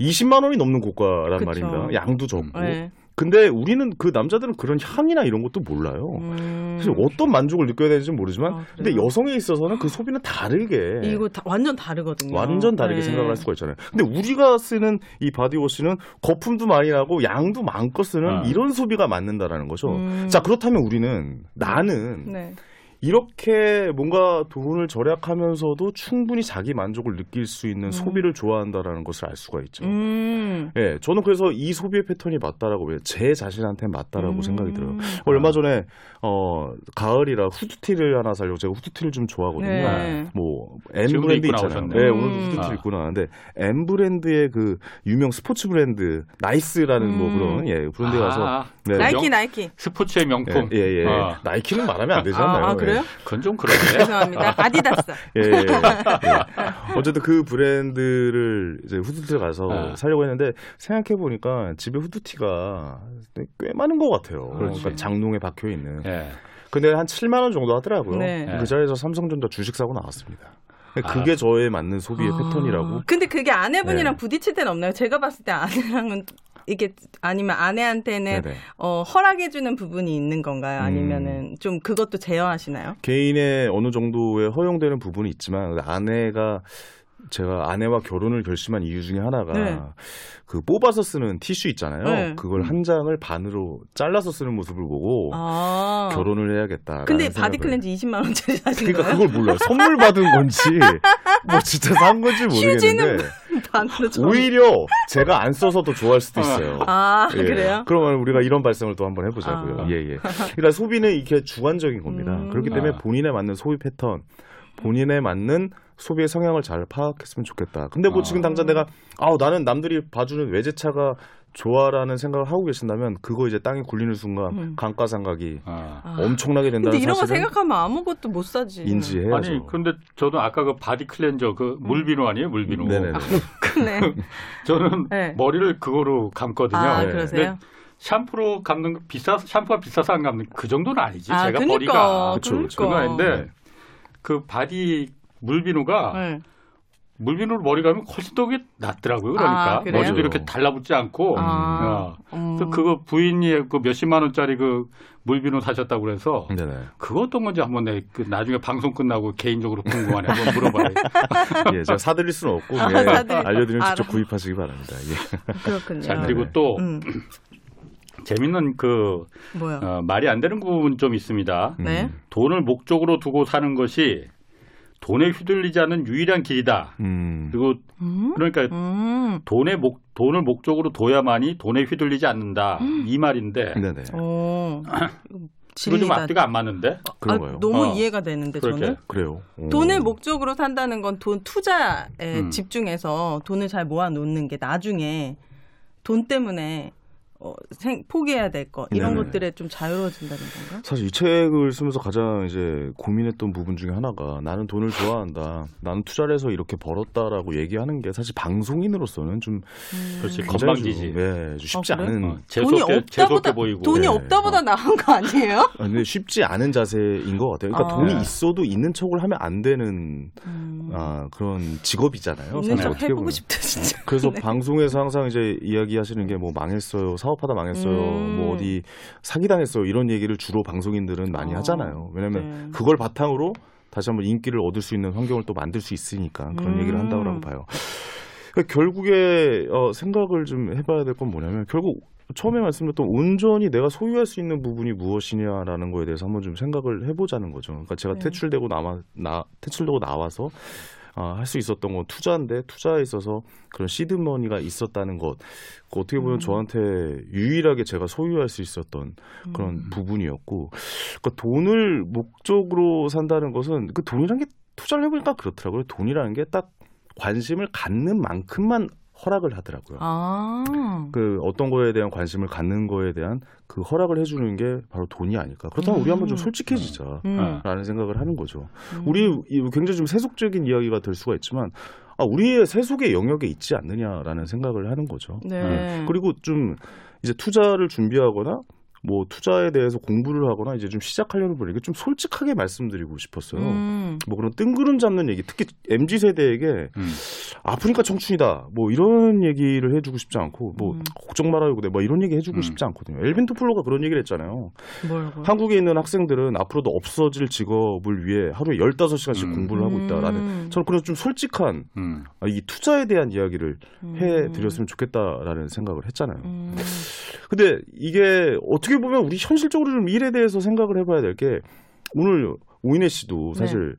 20만 원이 넘는 고가란 그쵸. 말입니다. 양도 적고. 네. 근데 우리는 그 남자들은 그런 향이나 이런 것도 몰라요. 음. 사실 어떤 만족을 느껴야 되는지 는 모르지만, 아, 근데? 여성에 있어서는 그 소비는 다르게 이거 다, 완전 다르거든요. 완전 다르게 네. 생각을 할 수가 있잖아요. 근데 우리가 쓰는 이 바디워시는 거품도 많이 나고 양도 많고 쓰는 아. 이런 소비가 맞는다라는 거죠. 음. 자 그렇다면 우리는 나는 네. 이렇게 뭔가 돈을 절약하면서도 충분히 자기 만족을 느낄 수 있는 음. 소비를 좋아한다라는 것을 알 수가 있죠. 음. 예, 저는 그래서 이 소비의 패턴이 맞다라고 왜제 자신한테 맞다라고 음. 생각이 들어요. 얼마 전에 어 가을이라 후드티를 하나 사려고 제가 후드티를 좀 좋아하거든요. 네. 뭐 M 지금도 브랜드 입고 있잖아요. 네, 음. 오늘 후드티 아. 입고 나왔는데 M 브랜드의 그 유명 스포츠 브랜드 나이스라는 뭐 음. 그런 예 브랜드 가서 아, 네. 나이키 명- 나이키. 스포츠의 명품. 예, 예, 예. 아. 나이키는 말하면 안 되잖아요. 아, 아, 그래요? 그건 좀 그러네. 죄송합니다. 아디다스. 예, 예, 예. 예. 어쨌든 그 브랜드를 이제 후드티를 가서 아. 사려고 했는데 생각해 보니까 집에 후드티가 꽤 많은 것 같아요. 그렇지. 그러니까 장롱에 박혀 있는. 예. 근데 한 7만 원 정도 하더라고요. 네. 그 자리에서 삼성전자 주식 사고 나왔습니다. 아. 그게 저에 맞는 소비의 아. 패턴이라고. 근데 그게 아내분이랑 네. 부딪힐 때는 없나요? 제가 봤을 때 아내랑은 이게 아니면 아내한테는 네네. 어, 허락해주는 부분이 있는 건가요? 음. 아니면은 좀 그것도 제어하시나요? 개인의 어느 정도의 허용되는 부분이 있지만 아내가 제가 아내와 결혼을 결심한 이유 중에 하나가 네. 그 뽑아서 쓰는 티슈 있잖아요. 네. 그걸 한 장을 반으로 잘라서 쓰는 모습을 보고 아. 결혼을 해야겠다. 근데 body cleanse 20만 원짜리 사신 그러니까 거예요? 그걸 몰라요. 선물 받은 건지 뭐 진짜 산 건지 모르겠는데 반으로 전- 오히려 제가 안 써서 더 좋아할 수도 있어요. 아 예. 그래요? 그러면 우리가 이런 발상을 또 한번 해보자고요. 아. 예, 예. 그러니까 소비는 이게 주관적인 겁니다. 음. 그렇기 때문에 아. 본인에 맞는 소비 패턴, 본인에 맞는 소비의 성향을 잘 파악했으면 좋겠다. 근데 뭐 아. 지금 당장 내가 아우 나는 남들이 봐주는 외제차가 좋아라는 생각을 하고 계신다면 그거 이제 땅에 굴리는 순간 음. 감가 상각이 아. 아. 엄청나게 된다는 근데 이런 거 사실은 생각하면 아무것도 못 사지. 인지해야죠. 아니, 근데 저도 아까 그 body cleanser 그 물비누 아니에요? 물비누. 음. 네네네. 그네. 저는 네. 머리를 그거로 감거든요. 아 네. 그러세요? 샴푸로 감는 거 비싸 샴푸가 비싸서 안 감는 그 정도는 아니지. 아 제가 그니까. 머리가 그쵸, 그쵸. 그건 아닌데 네. 그 body 물비누가 네. 물비누로 머리 감으면 훨씬 더 그게 낫더라고요. 그러니까 아? 머리도 이렇게 달라붙지 않고. 아. 어. 음. 그래서 그거 부인이 그 몇십만 원짜리 그 물비누 사셨다고 그래서 네네. 그거 어떤 건지 한번 내 그 나중에 방송 끝나고 개인적으로 궁금하네 한번 물어봐요. 예, 제가 사드릴 수는 없고 아, 예, 사드릴- 알려드리면 직접 알아. 구입하시기 바랍니다. 예. 그렇군요. 자 네. 그리고 또 음. 재밌는 그? 어, 말이 안 되는 부분 좀 있습니다. 네. 음. 돈을 목적으로 두고 사는 것이 돈에 휘둘리지 않는 유일한 길이다. 음. 그리고 음? 그러니까 음. 돈의 목 돈을 목적으로 둬야만이 돈에 휘둘리지 않는다. 이 말인데 네네. 오. 이거 좀. 앞뒤가 안 맞는데. 아. 너무 어. 이해가 되는데 그렇게. 저는 그래요. 오. 돈을 목적으로 산다는 건 돈 투자에 음. 집중해서 돈을 잘 모아 놓는 게 나중에 돈 때문에 어, 생, 포기해야 될거 이런 네네. 것들에 좀 자유로워진다는 건가? 사실 이 책을 쓰면서 가장 이제 고민했던 부분 중에 하나가 나는 돈을 좋아한다. 나는 투자를 해서 이렇게 벌었다라고 얘기하는 게 사실 방송인으로서는 좀 그렇지 굉장히 건방지지. 좀, 예, 좀 쉽지 아, 그래? 않은 어, 돈이 없다보다 보이고. 돈이 네. 없다보다 나은 거 아니에요? 아, 근데 쉽지 않은 자세인 것 같아요. 그러니까 아. 돈이 네. 있어도 있는 척을 하면 안 되는 음. 아, 그런 직업이잖아요. 있는 척 해보고. 싶다 진짜. 그래서 네. 방송에서 항상 이제 이야기하시는 게 뭐 망했어요, 사업 하다 망했어요, 음. 뭐 어디 사기당했어요 이런 얘기를 주로 방송인들은 많이 어, 하잖아요. 왜냐하면 네. 그걸 바탕으로 다시 한번 인기를 얻을 수 있는 환경을 또 만들 수 있으니까 그런 음. 얘기를 한다고 봐요. 그러니까 결국에 어, 생각을 좀 해봐야 될 건 뭐냐면 결국 처음에 말씀드렸던 온전히 내가 소유할 수 있는 부분이 무엇이냐라는 거에 대해서 한번 좀 생각을 해보자는 거죠. 그러니까 제가 네. 퇴출되고 남아 나 퇴출되고 나와서 아, 할수 있었던 건 투자인데 투자에 있어서 그런 시드머니가 있었다는 것, 그 어떻게 보면 음. 저한테 유일하게 제가 소유할 수 있었던 그런 음. 부분이었고, 그러니까 돈을 목적으로 산다는 것은 그 돈이란 게 투자를 해보니까 그렇더라고요. 돈이라는 게 딱 관심을 갖는 만큼만 허락을 하더라고요. 아. 그 어떤 거에 대한 관심을 갖는 거에 대한 그 허락을 해주는 게 바로 돈이 아닐까. 그렇다면 우리 한번 좀 음. 솔직해지자. 음. 라는 생각을 하는 거죠. 음. 우리 이 굉장히 좀 세속적인 이야기가 될 수가 있지만 아, 우리의 세속의 영역에 있지 않느냐라는 생각을 하는 거죠. 네. 그리고 좀 이제 투자를 준비하거나 뭐 투자에 대해서 공부를 하거나 이제 좀 시작하려는 분에게 좀 솔직하게 말씀드리고 싶었어요. 음. 뭐 그런 뜬구름 잡는 얘기, 특히 mz 세대에게 음. 아프니까 청춘이다. 뭐 이런 얘기를 해주고 싶지 않고 뭐 음. 걱정 말아요. 뭐 이런 얘기 해주고 음. 싶지 않거든요. 엘빈 토플러가 그런 얘기를 했잖아요. 뭐라고? 한국에 있는 학생들은 앞으로도 없어질 직업을 위해 하루에 15시간씩 음. 공부를 하고 있다라는 음. 저는 그런 좀 솔직한 음. 아, 이 투자에 대한 이야기를 음. 해 드렸으면 좋겠다라는 생각을 했잖아요. 음. 근데 이게 어떻게 보면 우리 현실적으로 좀 일에 대해서 생각을 해봐야 될 게 오늘 오인혜 씨도 사실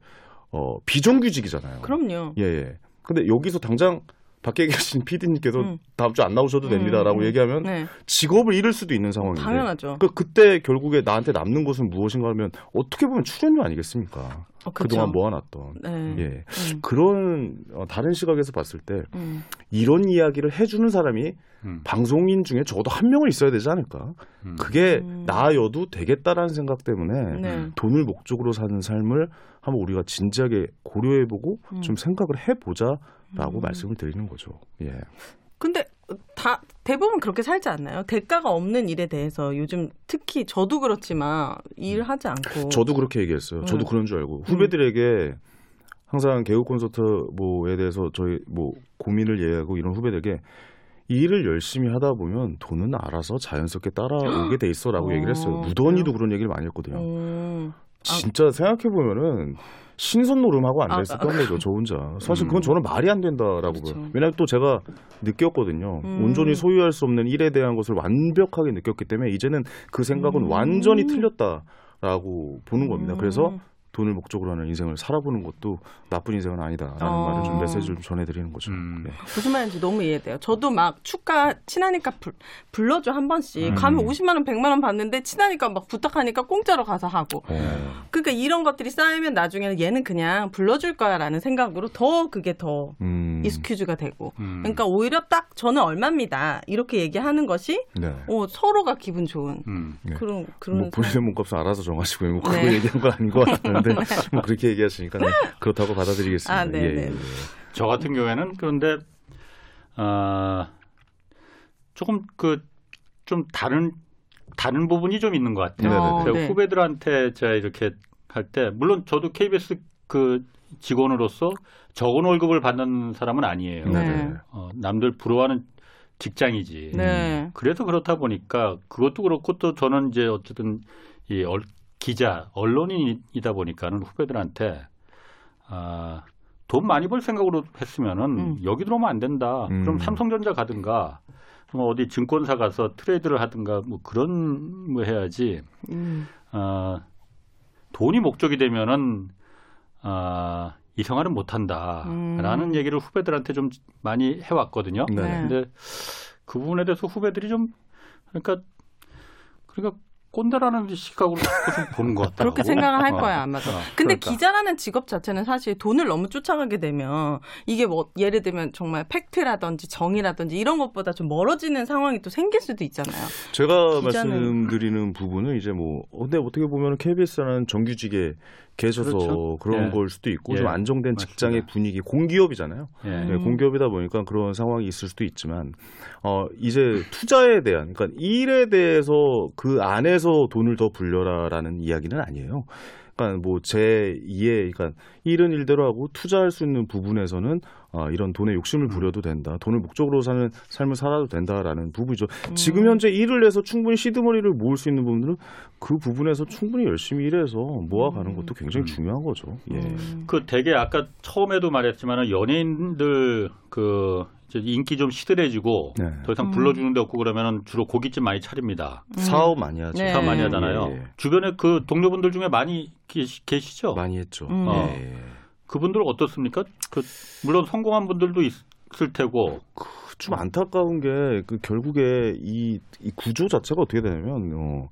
어, 비정규직이잖아요. 네. 그럼요. 예, 예. 근데 여기서 당장 밖에 계신 PD님께서 음. 다음 주 안 나오셔도 됩니다라고 음. 얘기하면 네. 직업을 잃을 수도 있는 상황인데. 당연하죠. 그 그때 결국에 나한테 남는 것은 무엇인가 하면 어떻게 보면 출연료 아니겠습니까? 어. 그동안 모아놨던. 네. 예. 음. 그런 어, 다른 시각에서 봤을 때 음. 이런 이야기를 해주는 사람이 음. 방송인 중에 적어도 한 명은 있어야 되지 않을까? 음. 그게 음. 나여도 되겠다라는 생각 때문에 네. 돈을 목적으로 사는 삶을 한번 우리가 진지하게 고려해보고 음. 좀 생각을 해보자 라고 음. 말씀을 드리는 거죠. 예. 근데 다 대부분 그렇게 살지 않나요? 대가가 없는 일에 대해서 요즘 특히 저도 그렇지만 일하지 않고 저도 그렇게 얘기했어요. 저도 음. 그런 줄 알고 후배들에게 항상 개그 콘서트 뭐에 대해서 저희 뭐 고민을 얘기하고 이런 후배들에게 이 일을 열심히 하다 보면 돈은 알아서 자연스럽게 따라오게 돼 있어라고 어, 얘기를 했어요. 무던이도 그런 얘기를 많이 했거든요. 음. 진짜 생각해 보면은 신선 노름하고 아, 앉아 있었던 거죠, 저 혼자. 사실 그건 음. 저는 말이 안 된다라고 그렇죠. 봐요. 왜냐하면 또 제가 느꼈거든요. 음. 온전히 소유할 수 없는 일에 대한 것을 완벽하게 느꼈기 때문에 이제는 그 생각은 음. 완전히 틀렸다라고 보는 겁니다. 그래서 음. 돈을 목적으로 하는 인생을 살아보는 것도 나쁜 인생은 아니다라는 어. 말을 좀 메시지를 좀 전해드리는 거죠. 음. 네. 무슨 말인지 너무 이해돼요. 저도 막 축가 친하니까 불, 불러줘 한 번씩 음. 가면 50만 원, 100만 원 받는데 친하니까 막 부탁하니까 공짜로 가서 하고. 어. 그러니까 이런 것들이 쌓이면 나중에는 얘는 그냥 불러줄 거야라는 생각으로 더 그게 더 음. 익스큐즈가 되고. 음. 그러니까 오히려 딱 저는 얼마입니다 이렇게 얘기하는 것이 네. 어, 서로가 기분 좋은 음. 네. 그런 그런 뭐 본인의 몸값은 알아서 정하시고요. 뭐 그거 네. 얘기한 거 아닌 것 같은 데뭐 그렇게 얘기하시니까 네, 그렇다고 받아들이겠습니다. 아, 네, 예, 네. 예, 예. 저 같은 경우에는 그런데 아 조금 그 좀 다른 다른 부분이 좀 있는 것 같아요. 네네네. 어, 제가 네. 후배들한테 제가 이렇게 할 때 물론 저도 KBS 그 직원으로서 적은 월급을 받는 사람은 아니에요. 네. 어, 남들 부러워하는 직장이지. 네. 그래서 그렇다 보니까 그것도 그렇고 또 저는 이제 어쨌든 이 얼- 기자 언론인이다 보니까는 후배들한테 아, 돈 많이 벌 생각으로 했으면은 음. 여기 들어오면 안 된다. 음. 그럼 삼성전자 가든가 뭐 어디 증권사 가서 트레이드를 하든가 뭐 그런 뭐 해야지. 음. 아, 돈이 목적이 되면은 아, 이 생활은 못 한다라는 음. 얘기를 후배들한테 좀 많이 해 왔거든요. 네. 네. 근데 그 부분에 대해서 후배들이 좀 그러니까 그러니까 꼰대라는 시각으로 좀 보는 것 같더라고. 그렇게 생각을 할 어. 거야 아마도. 어, 근데 그러니까. 기자라는 직업 자체는 사실 돈을 너무 쫓아가게 되면 이게 뭐 예를 들면 정말 팩트라든지 정의라든지 이런 것보다 좀 멀어지는 상황이 또 생길 수도 있잖아요. 제가 기자는- 말씀드리는 부분은 이제 뭐 근데 어떻게 보면 KBS라는 정규직에 계셔서 그렇죠. 그런 예. 걸 수도 있고 예. 좀 안정된 맞습니다. 직장의 분위기 공기업이잖아요. 예. 네, 음. 공기업이다 보니까 그런 상황이 있을 수도 있지만 어 이제 투자에 대한 그러니까 일에 대해서 그 안에서 돈을 더 불려라라는 이야기는 아니에요. 그러니까 뭐제 2의 그러니까 일은 일대로 하고 투자할 수 있는 부분에서는 어, 이런 돈에 욕심을 부려도 된다. 돈을 목적으로 사는 삶을 살아도 된다라는 부분이죠. 음. 지금 현재 일을 해서 충분히 시드머니를 모을 수 있는 부분들은 그 부분에서 충분히 열심히 일해서 모아가는 것도 굉장히 음. 중요한 거죠. 예. 음. 그 되게 아까 처음에도 말했지만 연예인들 그 인기 좀 시들해지고 네. 더 이상 음. 불러주는 데 없고 그러면은 주로 고깃집 많이 차립니다. 사업 많이 하죠. 네. 사업 많이 하잖아요. 예, 예. 주변에 그 동료분들 중에 많이 계시, 계시 죠? 많이 했죠. 음. 어. 예. 그분들 어떻습니까? 그 물론 성공한 분들도 있을 테고. 좀 안타까운 게 그 결국에 이, 이 구조 자체가 어떻게 되냐면 어,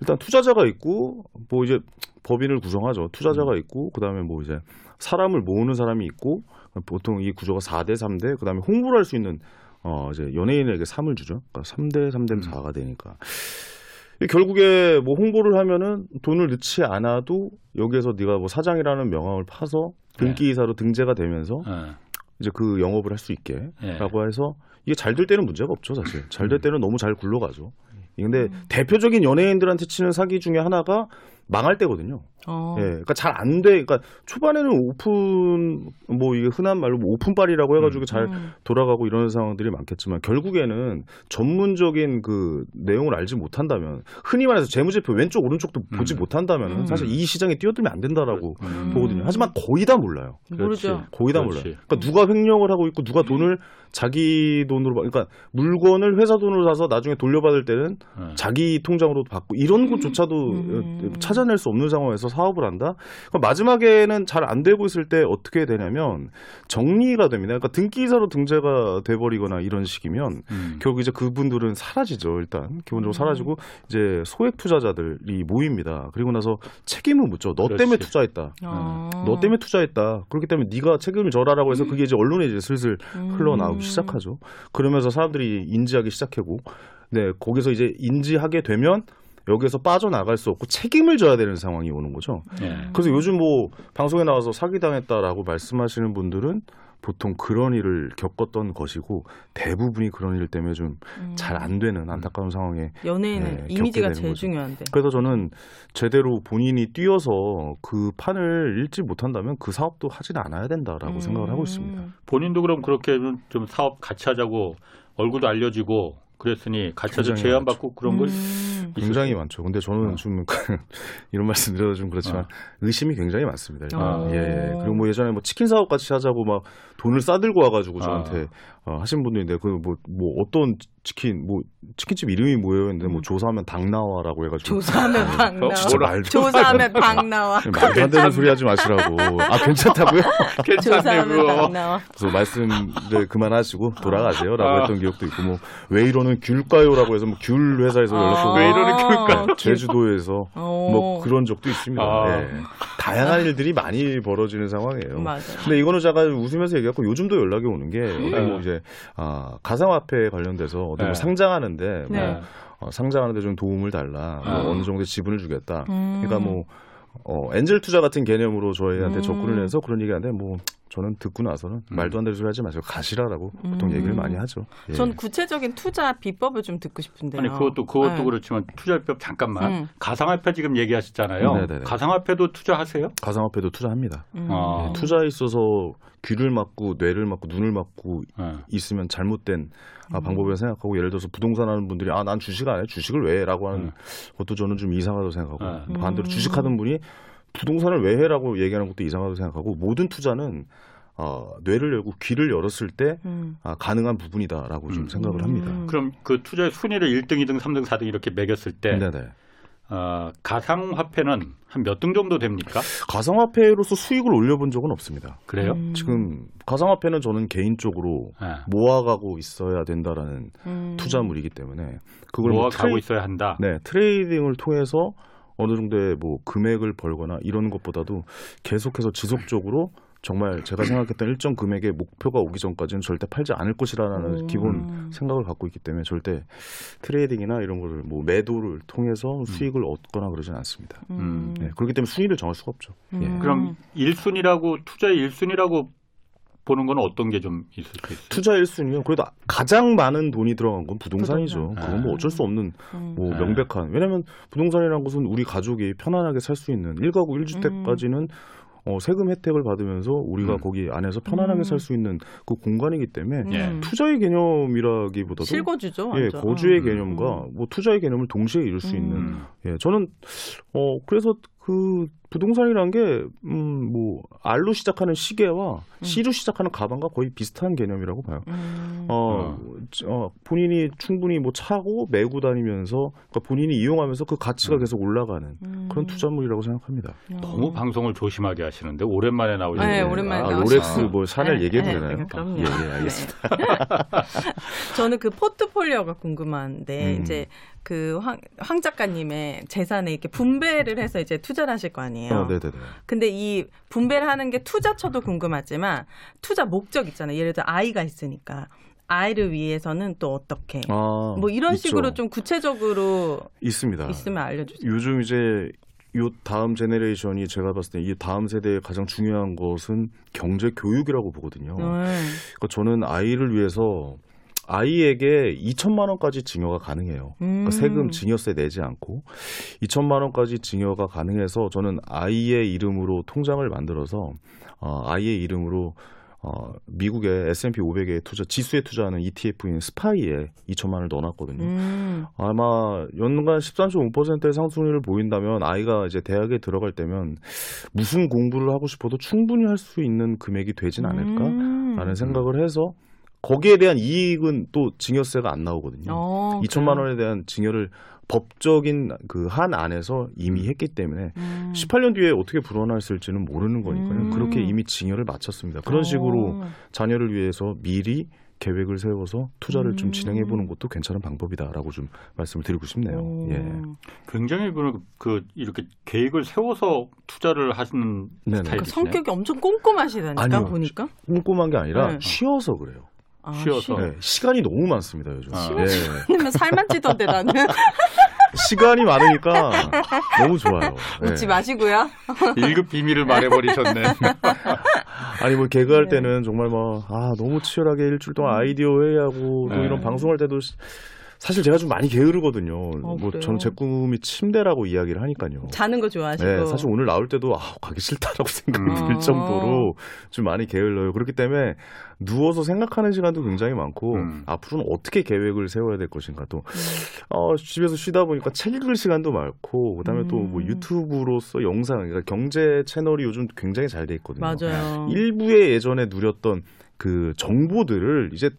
일단 투자자가 있고 뭐 이제 법인을 구성하죠. 투자자가 있고 그다음에 뭐 이제 사람을 모으는 사람이 있고 보통 이 구조가 4대 3대 그다음에 홍보를 할 수 있는 어 이제 연예인에게 3을 주죠. 그러니까 3대 3대 4가 되니까 이 결국에 뭐 홍보를 하면은 돈을 넣지 않아도 여기에서 네가 뭐 사장이라는 명함을 파서 등기이사로 등재가 되면서 예. 이제 그 영업을 할 수 있게 예. 라고 해서 이게 잘 될 때는 문제가 없죠 사실 잘 음. 될 때는 너무 잘 굴러가죠 근데 대표적인 연예인들한테 치는 사기 중에 하나가 망할 때거든요 어. 예 그러니까 잘 안 돼 그러니까 초반에는 오픈 뭐 이게 흔한 말로 뭐 오픈빨이라고 해가지고 잘 음. 돌아가고 이런 상황들이 많겠지만 결국에는 전문적인 그 내용을 알지 못한다면 흔히 말해서 재무제표 왼쪽 오른쪽도 보지 음. 못한다면 음. 사실 이 시장에 뛰어들면 안 된다라고 음. 보거든요 하지만 거의 다 몰라요 모르죠. 거의 다 그렇지. 몰라요. 그러니까 누가 횡령을 하고 있고 누가 돈을 자기 돈으로 받- 그러니까 물건을 회사 돈으로 사서 나중에 돌려받을 때는 예. 자기 통장으로 받고 이런 것조차도 음. 어, 찾아낼 수 없는 상황에서 사업을 한다. 그러니까 마지막에는 잘 안 되고 있을 때 어떻게 되냐면 정리가 됩니다. 그러니까 등기이사로 등재가 돼버리거나 이런 식이면 음. 결국 이제 그분들은 사라지죠. 일단 기본적으로 사라지고 이제 소액 투자자들이 모입니다. 그리고 나서 책임을 묻죠. 너 그렇지. 때문에 투자했다. 어. 너 때문에 투자했다. 그렇기 때문에 네가 책임을 져라라고 해서 그게 이제 언론에 이제 슬슬 음. 흘러나오기 시작하죠. 그러면서 사람들이 인지하기 시작하고, 네 거기서 이제 인지하게 되면 여기서 빠져나갈 수 없고 책임을 져야 되는 상황이 오는 거죠. 예. 그래서 요즘 뭐 방송에 나와서 사기당했다라고 말씀하시는 분들은 보통 그런 일을 겪었던 것이고 대부분이 그런 일 때문에 좀 잘안 되는 안타까운 상황에 연예인은 네, 이미지가 제일 거죠. 중요한데. 그래서 저는 제대로 본인이 뛰어서 그 판을 읽지 못한다면 그 사업도 하지는 않아야 된다라고 음. 생각을 하고 있습니다. 본인도 그럼 그렇게 좀- 좀 사업 같이 하자고 얼굴도 알려지고 그랬으니 굉장히 제안받고 그런 걸 음. 굉장히 많죠. 근데 저는 어. 좀 이런 말씀 드려도 좀 그렇지만 어. 의심이 굉장히 많습니다. 어. 예. 그리고 뭐 예전에 뭐 치킨 사업 같이 하자고 막 돈을 싸들고 와가지고 저한테 어, 하신 분들인데 그뭐뭐 어떤 치킨 뭐 치킨집 이름이 뭐예요? 근데 뭐 조사하면 닭 나와라고 해가지고 음. 조사하면 박 어, 나와. 진짜 말도 조사하면 박 나와. 말도 안 되는 소리 하지 마시라고. 아 괜찮다고요? 나와. 그래서 말씀을 그만하시고 돌아가세요라고 아. 했던 기억도 있고 뭐 왜 이러는 귤까요라고 해서 뭐 귤 회사에서 연락 오고 왜 이러는 귤까요? 제주도에서 어. 뭐 그런 적도 있습니다. 아. 예. 다양한 일들이 많이 벌어지는 상황이에요. 맞아. 근데 이거는 제가 웃으면서 얘기했고 요즘도 연락이 오는 게 네. 뭐 이제 아, 가상화폐 관련돼서 어디 뭐 네. 상장하는데 뭐 네. 어, 상장하는데 좀 도움을 달라 뭐 아. 어느 정도 지분을 주겠다. 음. 그러니까 뭐 어, 엔젤 투자 같은 개념으로 저희한테 음. 접근을 해서 그런 얘기하는데 뭐 저는 듣고 나서는 음. 말도 안 되는 소리 하지 마시고 가시라라고 보통 음. 얘기를 많이 하죠. 예. 전 구체적인 투자 비법을 좀 듣고 싶은데요. 아니 그것도 그것도 네. 그렇지만 투자법 잠깐만 음. 가상화폐 지금 얘기하셨잖아요. 네네네. 가상화폐도 투자하세요? 가상화폐도 투자합니다. 음. 아. 예, 투자에 있어서 귀를 막고 뇌를 막고 눈을 막고 예. 있으면 잘못된 음. 아, 방법이라 생각하고 예를 들어서 부동산 하는 분들이 아 난 주식 안 해 주식을 왜 해라고 하는 음. 것도 저는 좀 이상하다고 생각하고 네. 반대로 음. 주식하는 분이 부동산을 왜 해라고 얘기하는 것도 이상하다고 생각하고 모든 투자는 어, 뇌를 열고 귀를 열었을 때 음. 아, 가능한 부분이다라고 좀 음. 생각을 음. 합니다. 그럼 그 투자의 순위를 1등, 2등, 3등, 4등 이렇게 매겼을 때 네네. 어, 가상화폐는 한 몇 등 정도 됩니까? 가상화폐로서 수익을 올려본 적은 없습니다. 그래요? 음. 지금 가상화폐는 저는 개인적으로 예. 모아가고 있어야 된다라는 음. 투자물이기 때문에 그걸 뭐 모아가고 트레이- 있어야 한다. 네, trading을 통해서 어느 정도의 뭐 금액을 벌거나 이런 것보다도 계속해서 지속적으로 정말 제가 생각했던 일정 금액의 목표가 오기 전까지는 절대 팔지 않을 것이라는 음. 기본 생각을 갖고 있기 때문에 절대 trading이나 이런 거를 뭐 매도를 통해서 수익을 얻거나 그러진 않습니다. 음. 네, 그렇기 때문에 순위를 정할 수가 없죠. 예. 음. 그럼 1순위라고 투자의 1순위라고 보는 건 어떤 게 좀 있을 수 있어요? 투자 1순위는 그래도 가장 많은 돈이 들어간 건 부동산이죠. 부동산. 그건 뭐 어쩔 수 없는 음. 뭐 네. 명백한 왜냐하면 부동산이라는 것은 우리 가족이 편안하게 살 수 있는 1가구 1주택까지는 어, 세금 혜택을 받으면서 우리가 음. 거기 안에서 편안하게 음. 살수 있는 그 공간이기 때문에 음. 예. 투자의 개념이라기보다도 실거주죠. 예, 완전. 거주의 음. 개념과 뭐 투자의 개념을 동시에 이룰 수 있는 음. 예, 저는 어 그래서 그 부동산이란 게 음뭐 R로 시작하는 시계와 C로 시작하는 가방과 거의 비슷한 개념이라고 봐요. 음. 어, 어. 어, 본인이 충분히 뭐 차고 메고 다니면서 그러니까 본인이 이용하면서 그 가치가 음. 계속 올라가는 음. 그런 투자물이라고 생각합니다. 너무 방송을 조심하게 하시는데 오랜만에 나오시는 네. 오랜만에 아, 나오시죠. 롤렉스 뭐 샤넬 네, 얘기해도 네, 되나요? 네, 그럼요. 예, 예, 알겠습니다. 네. 저는 그 포트폴리오가 궁금한데 음. 이제 그 황, 황 작가님의 재산에 이렇게 분배를 해서 이제 투자를 하실 거 아니에요. 어, 네, 네, 네. 근데 이 분배를 하는 게 투자처도 궁금하지만 투자 목적 있잖아요. 예를 들어 아이가 있으니까 아이를 위해서는 또 어떻게 아, 뭐 이런 있죠. 식으로 좀 구체적으로 있습니다. 있으면 알려주세요. 요즘 이제 요 다음 제네레이션이 제가 봤을 때 이 다음 세대의 가장 중요한 것은 경제 교육이라고 보거든요. 네. 그러니까 저는 아이를 위해서 아이에게 2천만 원까지 증여가 가능해요. 음. 그러니까 세금 증여세 내지 않고 2천만 원까지 증여가 가능해서 저는 아이의 이름으로 통장을 만들어서 어, 아이의 이름으로 어, 미국의 S&P 500에 투자 지수에 투자하는 ETF인 스파이에 2천만 원을 넣어놨거든요. 음. 아마 연간 13.5%의 상승률을 보인다면 아이가 이제 대학에 들어갈 때면 무슨 공부를 하고 싶어도 충분히 할 수 있는 금액이 되진 않을까라는 음. 생각을 해서 거기에 대한 이익은 또 증여세가 안 나오거든요. 어, 2천만 그래요? 원에 대한 증여를 법적인 그 한 안에서 이미 했기 때문에 음. 18년 뒤에 어떻게 불어났을지는 모르는 거니까요. 음. 그렇게 이미 증여를 마쳤습니다. 그런 식으로 어. 자녀를 위해서 미리 계획을 세워서 투자를 좀 음. 진행해 보는 것도 괜찮은 방법이다라고 좀 말씀을 드리고 싶네요. 오. 예. 굉장히 그, 그 이렇게 계획을 세워서 투자를 하시는 네네. 스타일이시네요. 그 성격이 엄청 꼼꼼하시다니까 아니요. 보니까 꼼꼼한 게 아니라 네. 쉬어서 그래요. 아, 쉬어서. 쉬- 네, 시간이 너무 많습니다 요즘. 아. 예. 아니면 살만 찌던데 나는 시간이 많으니까 너무 좋아요. 예. 웃지 마시고요. 1급 비밀을 말해버리셨네. 아니 뭐 개그할 네. 때는 정말 뭐 아 너무 치열하게 일주일 동안 아이디어 회의하고 또 네. 이런 방송할 때도 시- 사실 제가 좀 많이 게으르거든요. 뭐 어, 그래요? 저는 제 꿈이 침대라고 이야기를 하니까요. 자는 거 좋아하시고. 네, 사실 오늘 나올 때도 아, 가기 싫다라고 생각이 음. 들 정도로 좀 많이 게을러요. 그렇기 때문에 누워서 생각하는 시간도 굉장히 많고 음. 앞으로는 어떻게 계획을 세워야 될 것인가 또 어, 집에서 쉬다 보니까 책 읽을 시간도 많고 그다음에 또뭐 음. 유튜브로서 영상 그러니까 경제 채널이 요즘 굉장히 잘 돼 있거든요. 맞아요. 일부에 예전에 누렸던 그 정보들을 이제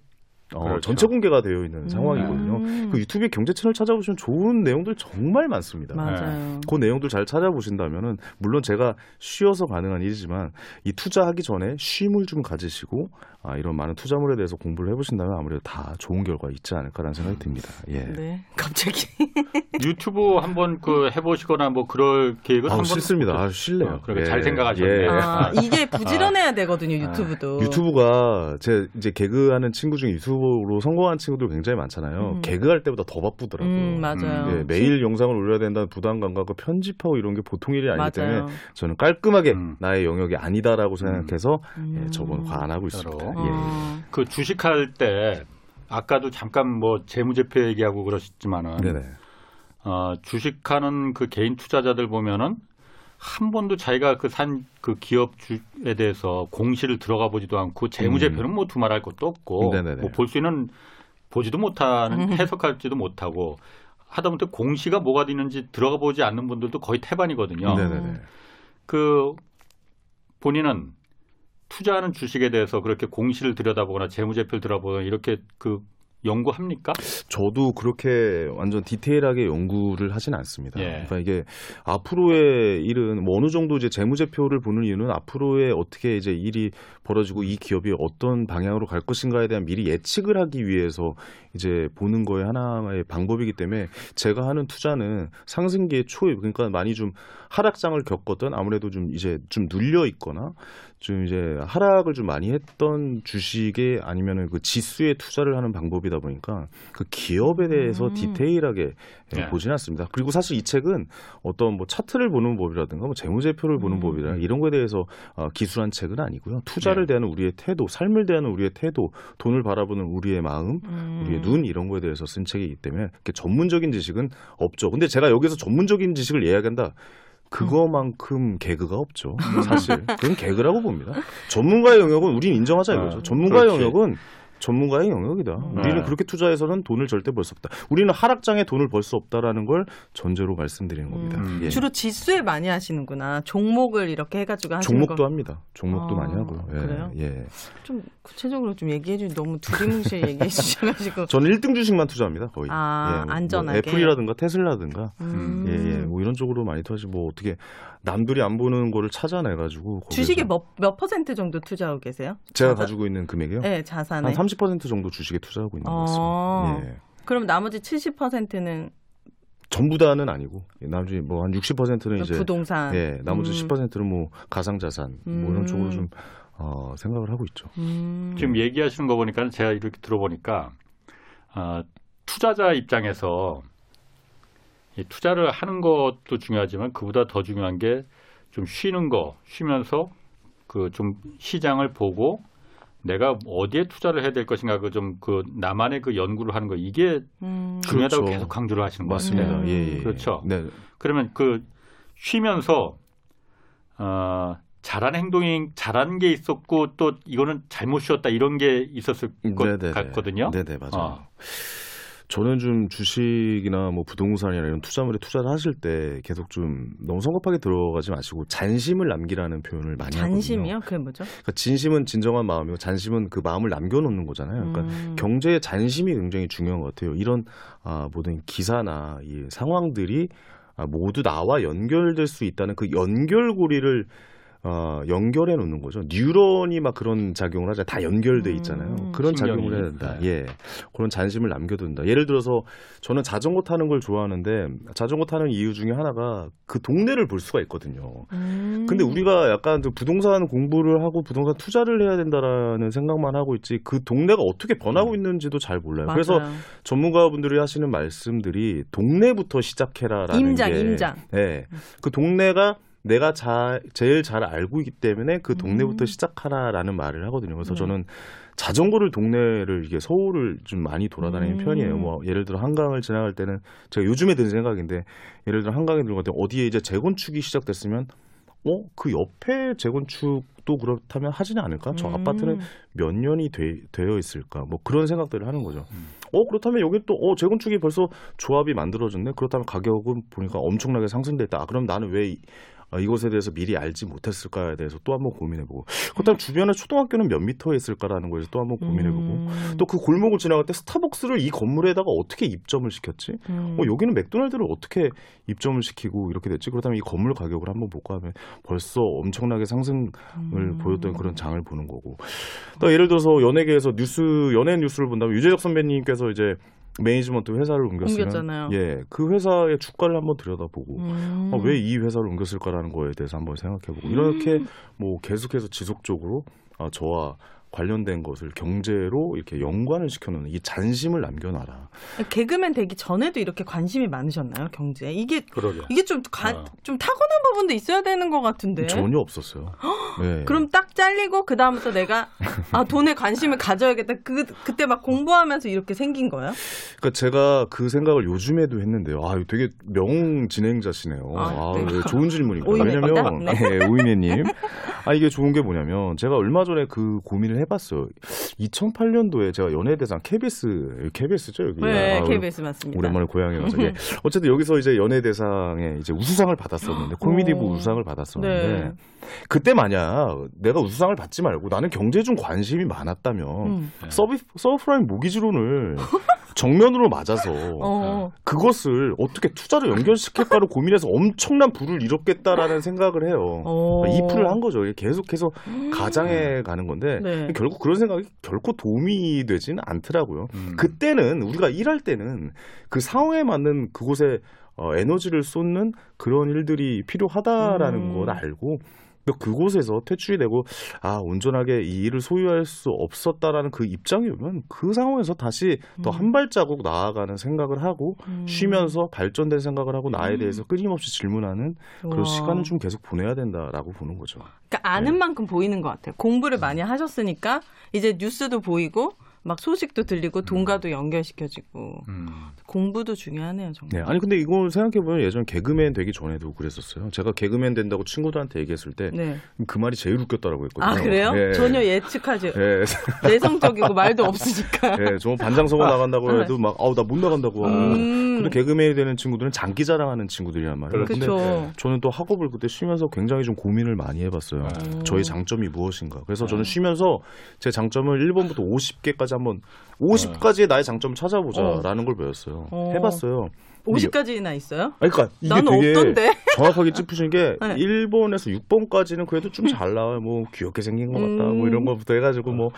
어, 그렇죠. 전체 공개가 되어 있는 상황이거든요. 음. 그 유튜브에 경제 채널 찾아보시면 좋은 내용들 정말 많습니다. 맞아요. 그 내용들 잘 찾아보신다면은 물론 제가 쉬어서 가능한 일이지만 이 투자하기 전에 쉼을 좀 가지시고 아, 이런 많은 투자물에 대해서 공부를 해보신다면 아무래도 다 좋은 결과 있지 않을까라는 생각이 듭니다. 예. 네. 갑자기. 유튜브 한번 그 해보시거나 뭐 그럴 계획은 아, 한번 싫습니다. 아, 싫네요. 어, 그러니까 잘 생각하셨네. 아, 이게 부지런해야 되거든요, 유튜브도. 유튜브가 제 이제 개그하는 친구 중에 유튜브 로 성공한 친구들 굉장히 많잖아요. 음. 개그할 때보다 더 바쁘더라고요. 음, 맞아요. 예, 매일 영상을 올려야 된다는 부담감과 그 편집하고 이런 게 보통 일이 아니기 때문에 맞아요. 저는 깔끔하게 음. 나의 영역이 아니다라고 생각해서 음. 예, 저건 안 하고 서로. 있습니다. 어. 예. 그 주식할 때 아까도 잠깐 뭐 재무제표 얘기하고 그러셨지만은 네네. 어, 주식하는 그 개인 투자자들 보면은 한 번도 자기가 그산그 기업 주에 대해서 공시를 들어가 보지도 않고 재무제표는 뭐 두말할 것도 없고 음. 뭐볼 수 있는 보지도 못하는 해석할지도 못하고 하다못해 공시가 뭐가 있는지 들어가 보지 않는 분들도 거의 태반이거든요. 네네네. 그 본인은 투자하는 주식에 대해서 그렇게 공시를 들여다보거나 재무제표를 들여다보거나 이렇게 그 연구합니까? 저도 그렇게 완전 디테일하게 연구를 하진 않습니다. 예. 그러니까 이게 앞으로의 일은 뭐 어느 정도 이제 재무제표를 보는 이유는 앞으로의 어떻게 이제 일이 벌어지고 이 기업이 어떤 방향으로 갈 것인가에 대한 미리 예측을 하기 위해서 이제 보는 거에 하나의 방법이기 때문에 제가 하는 투자는 상승기의 초입 그러니까 많이 좀 하락장을 겪었던 아무래도 좀 이제 좀 눌려 있거나 좀 이제 하락을 좀 많이 했던 주식에 아니면은 그 지수에 투자를 하는 방법이다 보니까 그 기업에 대해서 음. 디테일하게 예, 네. 보진 않습니다. 그리고 사실 이 책은 어떤 뭐 차트를 보는 법이라든가 뭐 재무제표를 보는 음. 법이라 이런 거에 대해서 어, 기술한 책은 아니고요. 투자를 네. 대하는 우리의 태도, 삶을 대하는 우리의 태도, 돈을 바라보는 우리의 마음, 음. 우리의 눈 이런 거에 대해서 쓴 책이기 때문에 이렇게 전문적인 지식은 없죠. 근데 제가 여기서 전문적인 지식을 이야기한다. 그거만큼 개그가 없죠. 사실 그건 개그라고 봅니다. 전문가의 영역은 우린 인정하자 이거죠. 어, 전문가의 그렇지. 영역은 전문가의 영역이다. 우리는 네. 그렇게 투자해서는 돈을 절대 벌 수 없다. 우리는 하락장에 돈을 벌 수 없다라는 걸 전제로 말씀드리는 겁니다. 음. 예. 주로 지수에 많이 하시는구나. 종목을 이렇게 해가지고 하시는 종목도 거. 합니다. 종목도 아, 많이 하고요. 예, 그래요? 예. 좀 구체적으로 좀 얘기해 주시 너무 두리뭉실 얘기해 주셔가지고. 저는 1등 주식만 투자합니다. 거의. 아, 예, 뭐 안전하게. 애플이라든가 테슬라든가 음. 예, 예. 뭐 이런 쪽으로 많이 투자하지 뭐 어떻게 남들이 안 보는 거를 찾아내 가지고 주식에 몇, 몇 퍼센트 정도 투자하고 계세요? 제가 자산- 가지고 있는 금액이요? 네, 자산에. 한 30% 정도 주식에 투자하고 있는 것 어. 같습니다. 예. 그럼 나머지 70%는 전부 다는 아니고 나머지 뭐 한 60%는 이제 부동산. 예, 나머지 음. 10%는 뭐 가상 자산 뭐 이런 음. 쪽으로 좀 어, 생각을 하고 있죠. 음. 지금 얘기하시는 거 보니까 제가 이렇게 들어보니까 아, 투자자 입장에서 이 투자를 하는 것도 중요하지만 그보다 더 중요한 게 좀 쉬는 거, 쉬면서 그 좀 시장을 보고 내가 어디에 투자를 해야 될 것인가 그 좀 그 나만의 그 연구를 하는 거 이게 음. 중요하다고 그렇죠. 계속 강조를 하시는 것 맞습니다. 같아요. 음. 예, 예. 그렇죠. 네. 그러면 그 쉬면서 어, 잘한 행동이 잘한 게 있었고 또 이거는 잘못 쉬었다 이런 게 있었을 것 네네네. 같거든요. 네네 맞아요. 어. 저는 좀 주식이나 뭐 부동산이나 이런 투자물에 투자를 하실 때 계속 좀 너무 성급하게 들어가지 마시고 잔심을 남기라는 표현을 많이 하거든요. 잔심이요? 그게 뭐죠? 그러니까 진심은 진정한 마음이고 잔심은 그 마음을 남겨놓는 거잖아요. 그러니까 음. 경제의 잔심이 굉장히 중요한 것 같아요. 이런 아, 모든 기사나 이 상황들이 아, 모두 나와 연결될 수 있다는 그 연결고리를 어, 연결해 놓는 거죠. 뉴런이 막 그런 작용을 하자. 다 연결돼 있잖아요. 음. 그런 신경이. 작용을 해야 된다. 네. 예. 그런 잔심을 남겨둔다. 예를 들어서 저는 자전거 타는 걸 좋아하는데 자전거 타는 이유 중에 하나가 그 동네를 볼 수가 있거든요. 음. 근데 우리가 약간 그 부동산 공부를 하고 부동산 투자를 해야 된다라는 생각만 하고 있지 그 동네가 어떻게 변하고 있는지도 잘 몰라요. 맞아요. 그래서 전문가분들이 하시는 말씀들이 동네부터 시작해라라는 임장, 게 임장. 네. 그 동네가 내가 자, 제일 잘 알고 있기 때문에 그 동네부터 음. 시작하라라는 말을 하거든요. 그래서 네. 저는 자전거를 동네를 이게 서울을 좀 많이 돌아다니는 음. 편이에요. 뭐 예를 들어 한강을 지나갈 때는 제가 요즘에 든 생각인데 예를 들어 한강에 들어갈 때 어디에 이제 재건축이 시작됐으면 어 그 옆에 재건축도 그렇다면 하지는 않을까? 저 음. 아파트는 몇 년이 돼, 되어 있을까? 뭐 그런 생각들을 하는 거죠. 어 그렇다면 여기 또 어 재건축이 벌써 조합이 만들어졌네. 그렇다면 가격은 보니까 엄청나게 상승됐다. 아, 그럼 나는 왜 이, 아, 이것에 대해서 미리 알지 못했을까에 대해서 또 한번 고민해보고 그렇다면 주변에 초등학교는 몇 미터에 있을까라는 거에서 또 한번 고민해보고 음. 또그 골목을 지나갈 때 스타벅스를 이 건물에다가 어떻게 입점을 시켰지? 음. 어, 여기는 맥도날드를 어떻게 입점을 시키고 이렇게 됐지? 그렇다면 이 건물 가격을 한번 볼까 하면 벌써 엄청나게 상승을 음. 보였던 그런 장을 보는 거고. 또 예를 들어서 연예계에서 뉴스, 연예 뉴스를 본다면 유재석 선배님께서 이제 매니지먼트 회사를 옮겼으면 옮겼잖아요. 예, 그 회사의 주가를 한번 들여다보고 음. 어, 왜이 회사를 옮겼을까라는 거에 대해서 한번 생각해보고 이렇게 뭐 계속해서 지속적으로 어, 저와 관련된 것을 경제로 이렇게 연관을 시켜놓는 이 잔심을 남겨놔라. 개그맨 되기 전에도 이렇게 관심이 많으셨나요 경제에? 이게 그러게. 이게 좀, 가, 어. 좀 타고난 부분도 있어야 되는 것 같은데. 전혀 없었어요. 네. 그럼 딱 잘리고 그 다음부터 내가 아 돈에 관심을 가져야겠다. 그 그때 막 공부하면서 이렇게 생긴 거예요? 그러니까 제가 그 생각을 요즘에도 했는데요. 아, 되게 명 진행자시네요. 아, 아, 네. 네, 좋은 질문이고. 왜냐면 네. 네, 오이네님. 아 이게 좋은 게 뭐냐면 제가 얼마 전에 그 고민을 해봤어요. 2008년도에 제가 연예대상 KBS KBS죠 여기. 네, 아, KBS 맞습니다. 오랜만에 고향에 가서 예. 어쨌든 여기서 이제 연예대상에 이제 우수상을 받았었는데 코미디부 오. 우수상을 받았었는데 네. 그때 만약 내가 우수상을 받지 말고 나는 경제에 좀 관심이 많았다면 음. 서비 서브프라임 모기지론을 정면으로 맞아서 어. 그것을 어떻게 투자로 연결시킬까를 고민해서 엄청난 부를 잃었겠다라는 생각을 해요. 어. 이풀을 한 거죠. 계속해서 가장해 가는 건데 네. 결국 그런 생각이 결코 도움이 되지는 않더라고요. 음. 그때는 우리가 일할 때는 그 상황에 맞는 그곳에 어, 에너지를 쏟는 그런 일들이 필요하다라는 음. 걸 알고 또 그곳에서 퇴출이 되고 아 온전하게 이 일을 소유할 수 없었다라는 그 입장이 오면 그 상황에서 다시 더 음. 한 발자국 나아가는 생각을 하고 음. 쉬면서 발전된 생각을 하고 나에 대해서 끊임없이 질문하는 그런 우와. 시간을 좀 계속 보내야 된다라고 보는 거죠. 그러니까 아는 네. 만큼 보이는 것 같아요. 공부를 많이 하셨으니까 이제 뉴스도 보이고 막 소식도 들리고 돈과도 연결시켜지고 음. 공부도 중요하네요 정말. 네, 아니 근데 이걸 생각해 보면 예전 개그맨 되기 전에도 그랬었어요. 제가 개그맨 된다고 친구들한테 얘기했을 때 그 네. 말이 제일 웃겼다라고 했거든요. 아 그래요? 예. 전혀 예측하지 예, 내성적이고 말도 없으니까. 예, 저 반장서고 나간다고 해도 막 아우 나 못 나간다고. 음. 근데 개그맨이 되는 친구들은 장기 자랑하는 친구들이란 말이에요. 근데 그렇죠. 저는 또 학업을 그때 쉬면서 굉장히 좀 고민을 많이 해봤어요. 음. 저의 장점이 무엇인가. 그래서 저는 쉬면서 제 장점을 1번부터 50개까지 한번 50까지의 나의 장점을 찾아보자라는 걸 배웠어요. 어. 해봤어요. 근데 50까지나 있어요? 아니, 그러니까 이게 나는 되게 없던데. 정확하게 짚으신 게 네. 1번에서 6번까지는 그래도 좀 잘 나와요. 뭐 귀엽게 생긴 것 같다. 뭐 이런 것부터 해가지고 뭐아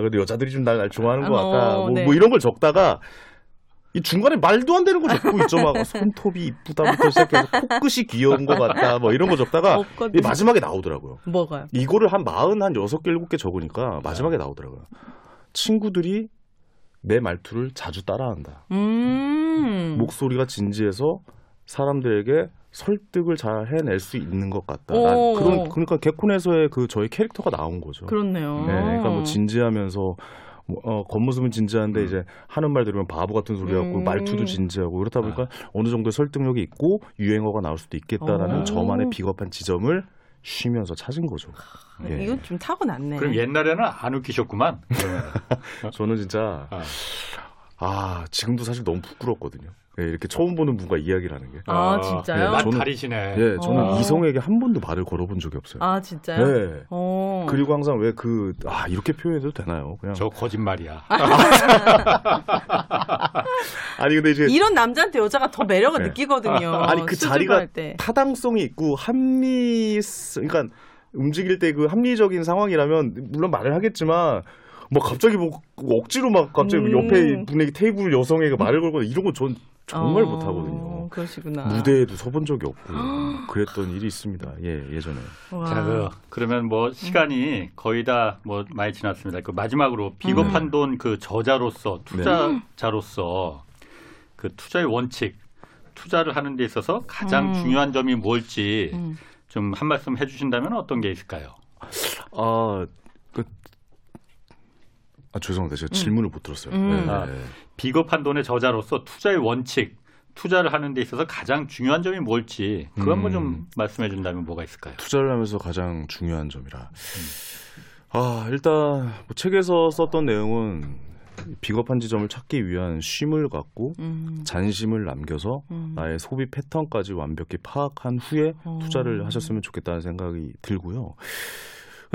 그래도 여자들이 좀 날 좋아하는 것 같다. 어, 뭐, 네. 뭐 이런 걸 적다가 이 중간에 말도 안 되는 거 적고 있죠. 막 손톱이 이쁘다부터 시작해서 코끝이 귀여운 것 같다. 뭐 이런 거 적다가 없거든요. 이 마지막에 나오더라고요. 뭐가요? 이거를 한 40, 한 6개, 7개 적으니까 마지막에 나오더라고요. 친구들이 내 말투를 자주 따라한다. 음. 목소리가 진지해서 사람들에게 설득을 잘 해낼 수 있는 것 같다. 오. 난 그런 그러니까 개콘에서의 그 저희 캐릭터가 나온 거죠. 그렇네요. 네, 그러니까 뭐 진지하면서 뭐, 어, 겉모습은 진지한데 이제 하는 말 들으면 바보 같은 소리 하고 음. 말투도 진지하고 그렇다 보니까 어느 정도의 설득력이 있고 유행어가 나올 수도 있겠다라는 오. 저만의 비겁한 지점을 쉬면서 찾은 거죠. 예. 이건 좀 타고났네. 그럼 옛날에는 안 웃기셨구만. 저는 진짜 아. 아 지금도 사실 너무 부끄럽거든요. 예, 이렇게 처음 보는 분과 이야기를 하는 게. 아, 어, 진짜요? 맛 저는- 다리시네. 예, 저는 어. 이성에게 한 번도 말을 걸어본 적이 없어요. 아 진짜요? 네. 어. 그리고 항상 왜 그, 아, 이렇게 표현해도 되나요? 그냥. 저 거짓말이야. 아니, 근데 이제. 이런 남자한테 여자가 더 매력을 네. 느끼거든요. 아니, 그 수줍어 자리가 할 때. 타당성이 있고 합리, 그러니까 움직일 때 그 합리적인 상황이라면 물론 말을 하겠지만 뭐 갑자기 뭐 억지로 막 갑자기 음. 옆에 분에게 테이블 여성에게 말을 걸거나 이런 건전 정말 어, 못하거든요. 그러시구나. 무대에도 서본 적이 없고 그랬던 일이 있습니다. 예, 예전에. 와. 자, 그, 그러면 뭐 시간이 거의 다 뭐 많이 지났습니다. 그 마지막으로 비겁한 돈 그 저자로서 투자자로서 그 투자의 원칙, 투자를 하는 데 있어서 가장 음. 중요한 점이 뭘지 음. 좀 한 말씀 해주신다면 어떤 게 있을까요? 아, 그, 아, 죄송합니다. 제가 질문을 못 들었어요. 음. 네, 아. 네. 비겁한 돈의 저자로서 투자의 원칙, 투자를 하는 데 있어서 가장 중요한 점이 뭘지 그거 한번 좀 음. 말씀해 준다면 뭐가 있을까요? 투자를 하면서 가장 중요한 점이라. 아, 일단 뭐 책에서 썼던 내용은 비겁한 지점을 찾기 위한 쉼을 갖고 음. 잔심을 남겨서 음. 나의 소비 패턴까지 완벽히 파악한 후에 어. 투자를 하셨으면 좋겠다는 생각이 들고요.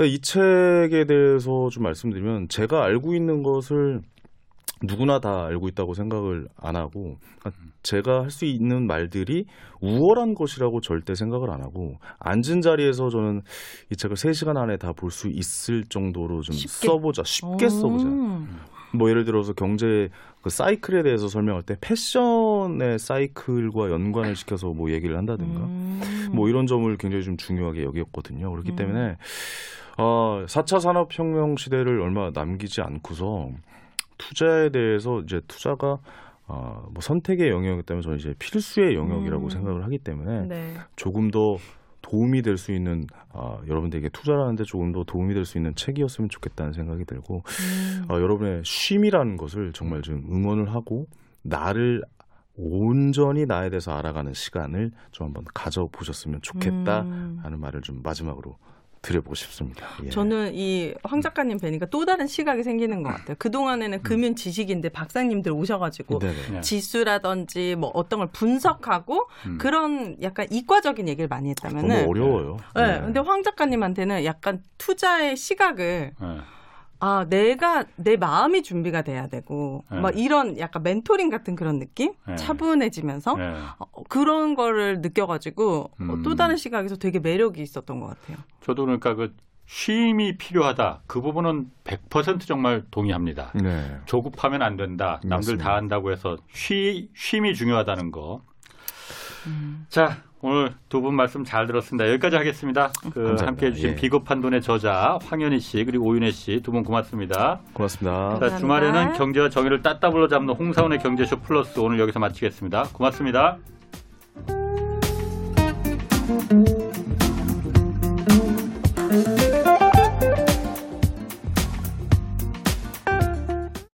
이 책에 대해서 좀 말씀드리면 제가 알고 있는 것을 누구나 다 알고 있다고 생각을 안 하고 그러니까 제가 할 수 있는 말들이 우월한 것이라고 절대 생각을 안 하고 앉은 자리에서 저는 이 책을 3시간 안에 다 볼 수 있을 정도로 좀 쉽게? 써보자 쉽게 써보자 음. 뭐 예를 들어서 경제 그 사이클에 대해서 설명할 때 패션의 사이클과 연관을 시켜서 뭐 얘기를 한다든가 음. 뭐 이런 점을 굉장히 좀 중요하게 여겼거든요. 그렇기 음. 때문에 어, 4차 산업혁명 시대를 얼마 남기지 않고서 투자에 대해서 이제 투자가 어, 뭐 선택의 영역이기 때문에 저는 이제 필수의 영역이라고 음. 생각을 하기 때문에 네. 조금 더 도움이 될 수 있는 아, 여러분들에게 투자를 하는데 조금 더 도움이 될 수 있는 책이었으면 좋겠다는 생각이 들고 음. 어, 여러분의 쉼이라는 것을 정말 좀 응원을 하고 나를 온전히 나에 대해서 알아가는 시간을 좀 한번 가져보셨으면 좋겠다 음. 말을 좀 마지막으로 드려보고 싶습니다. 예. 저는 이 황 작가님 뵈니까 또 다른 시각이 생기는 것 같아요. 그 동안에는 금융 지식인데 박사님들 오셔가지고 네네. 네. 지수라든지 뭐 어떤 걸 분석하고 음. 그런 약간 이과적인 얘기를 많이 너무 했다면은 어려워요. 네. 근데 황 작가님한테는 약간 투자의 시각을 네. 아 내가 내 마음이 준비가 돼야 되고 네. 막 이런 약간 멘토링 같은 그런 느낌 네. 차분해지면서 네. 어, 그런 거를 느껴 가지고 어, 음. 또 다른 시각에서 되게 매력이 있었던 것 같아요. 저도 그러니까 그 쉼이 필요하다. 그 부분은 100% 정말 동의합니다. 네. 조급하면 안 된다. 남들 맞습니다. 다 한다고 해서 쉬, 쉼이 중요하다는 거. 음. 자, 오늘 두 분 말씀 잘 들었습니다. 여기까지 하겠습니다. 그 감사합니다. 함께 해 주신 예. 비겁한 돈의 저자 황현희 씨 그리고 오윤혜 씨 두 분 고맙습니다. 고맙습니다. 자, 감사합니다. 주말에는 경제와 정의를 따따블로 잡는 홍사원의 경제쇼 플러스 오늘 여기서 마치겠습니다. 고맙습니다.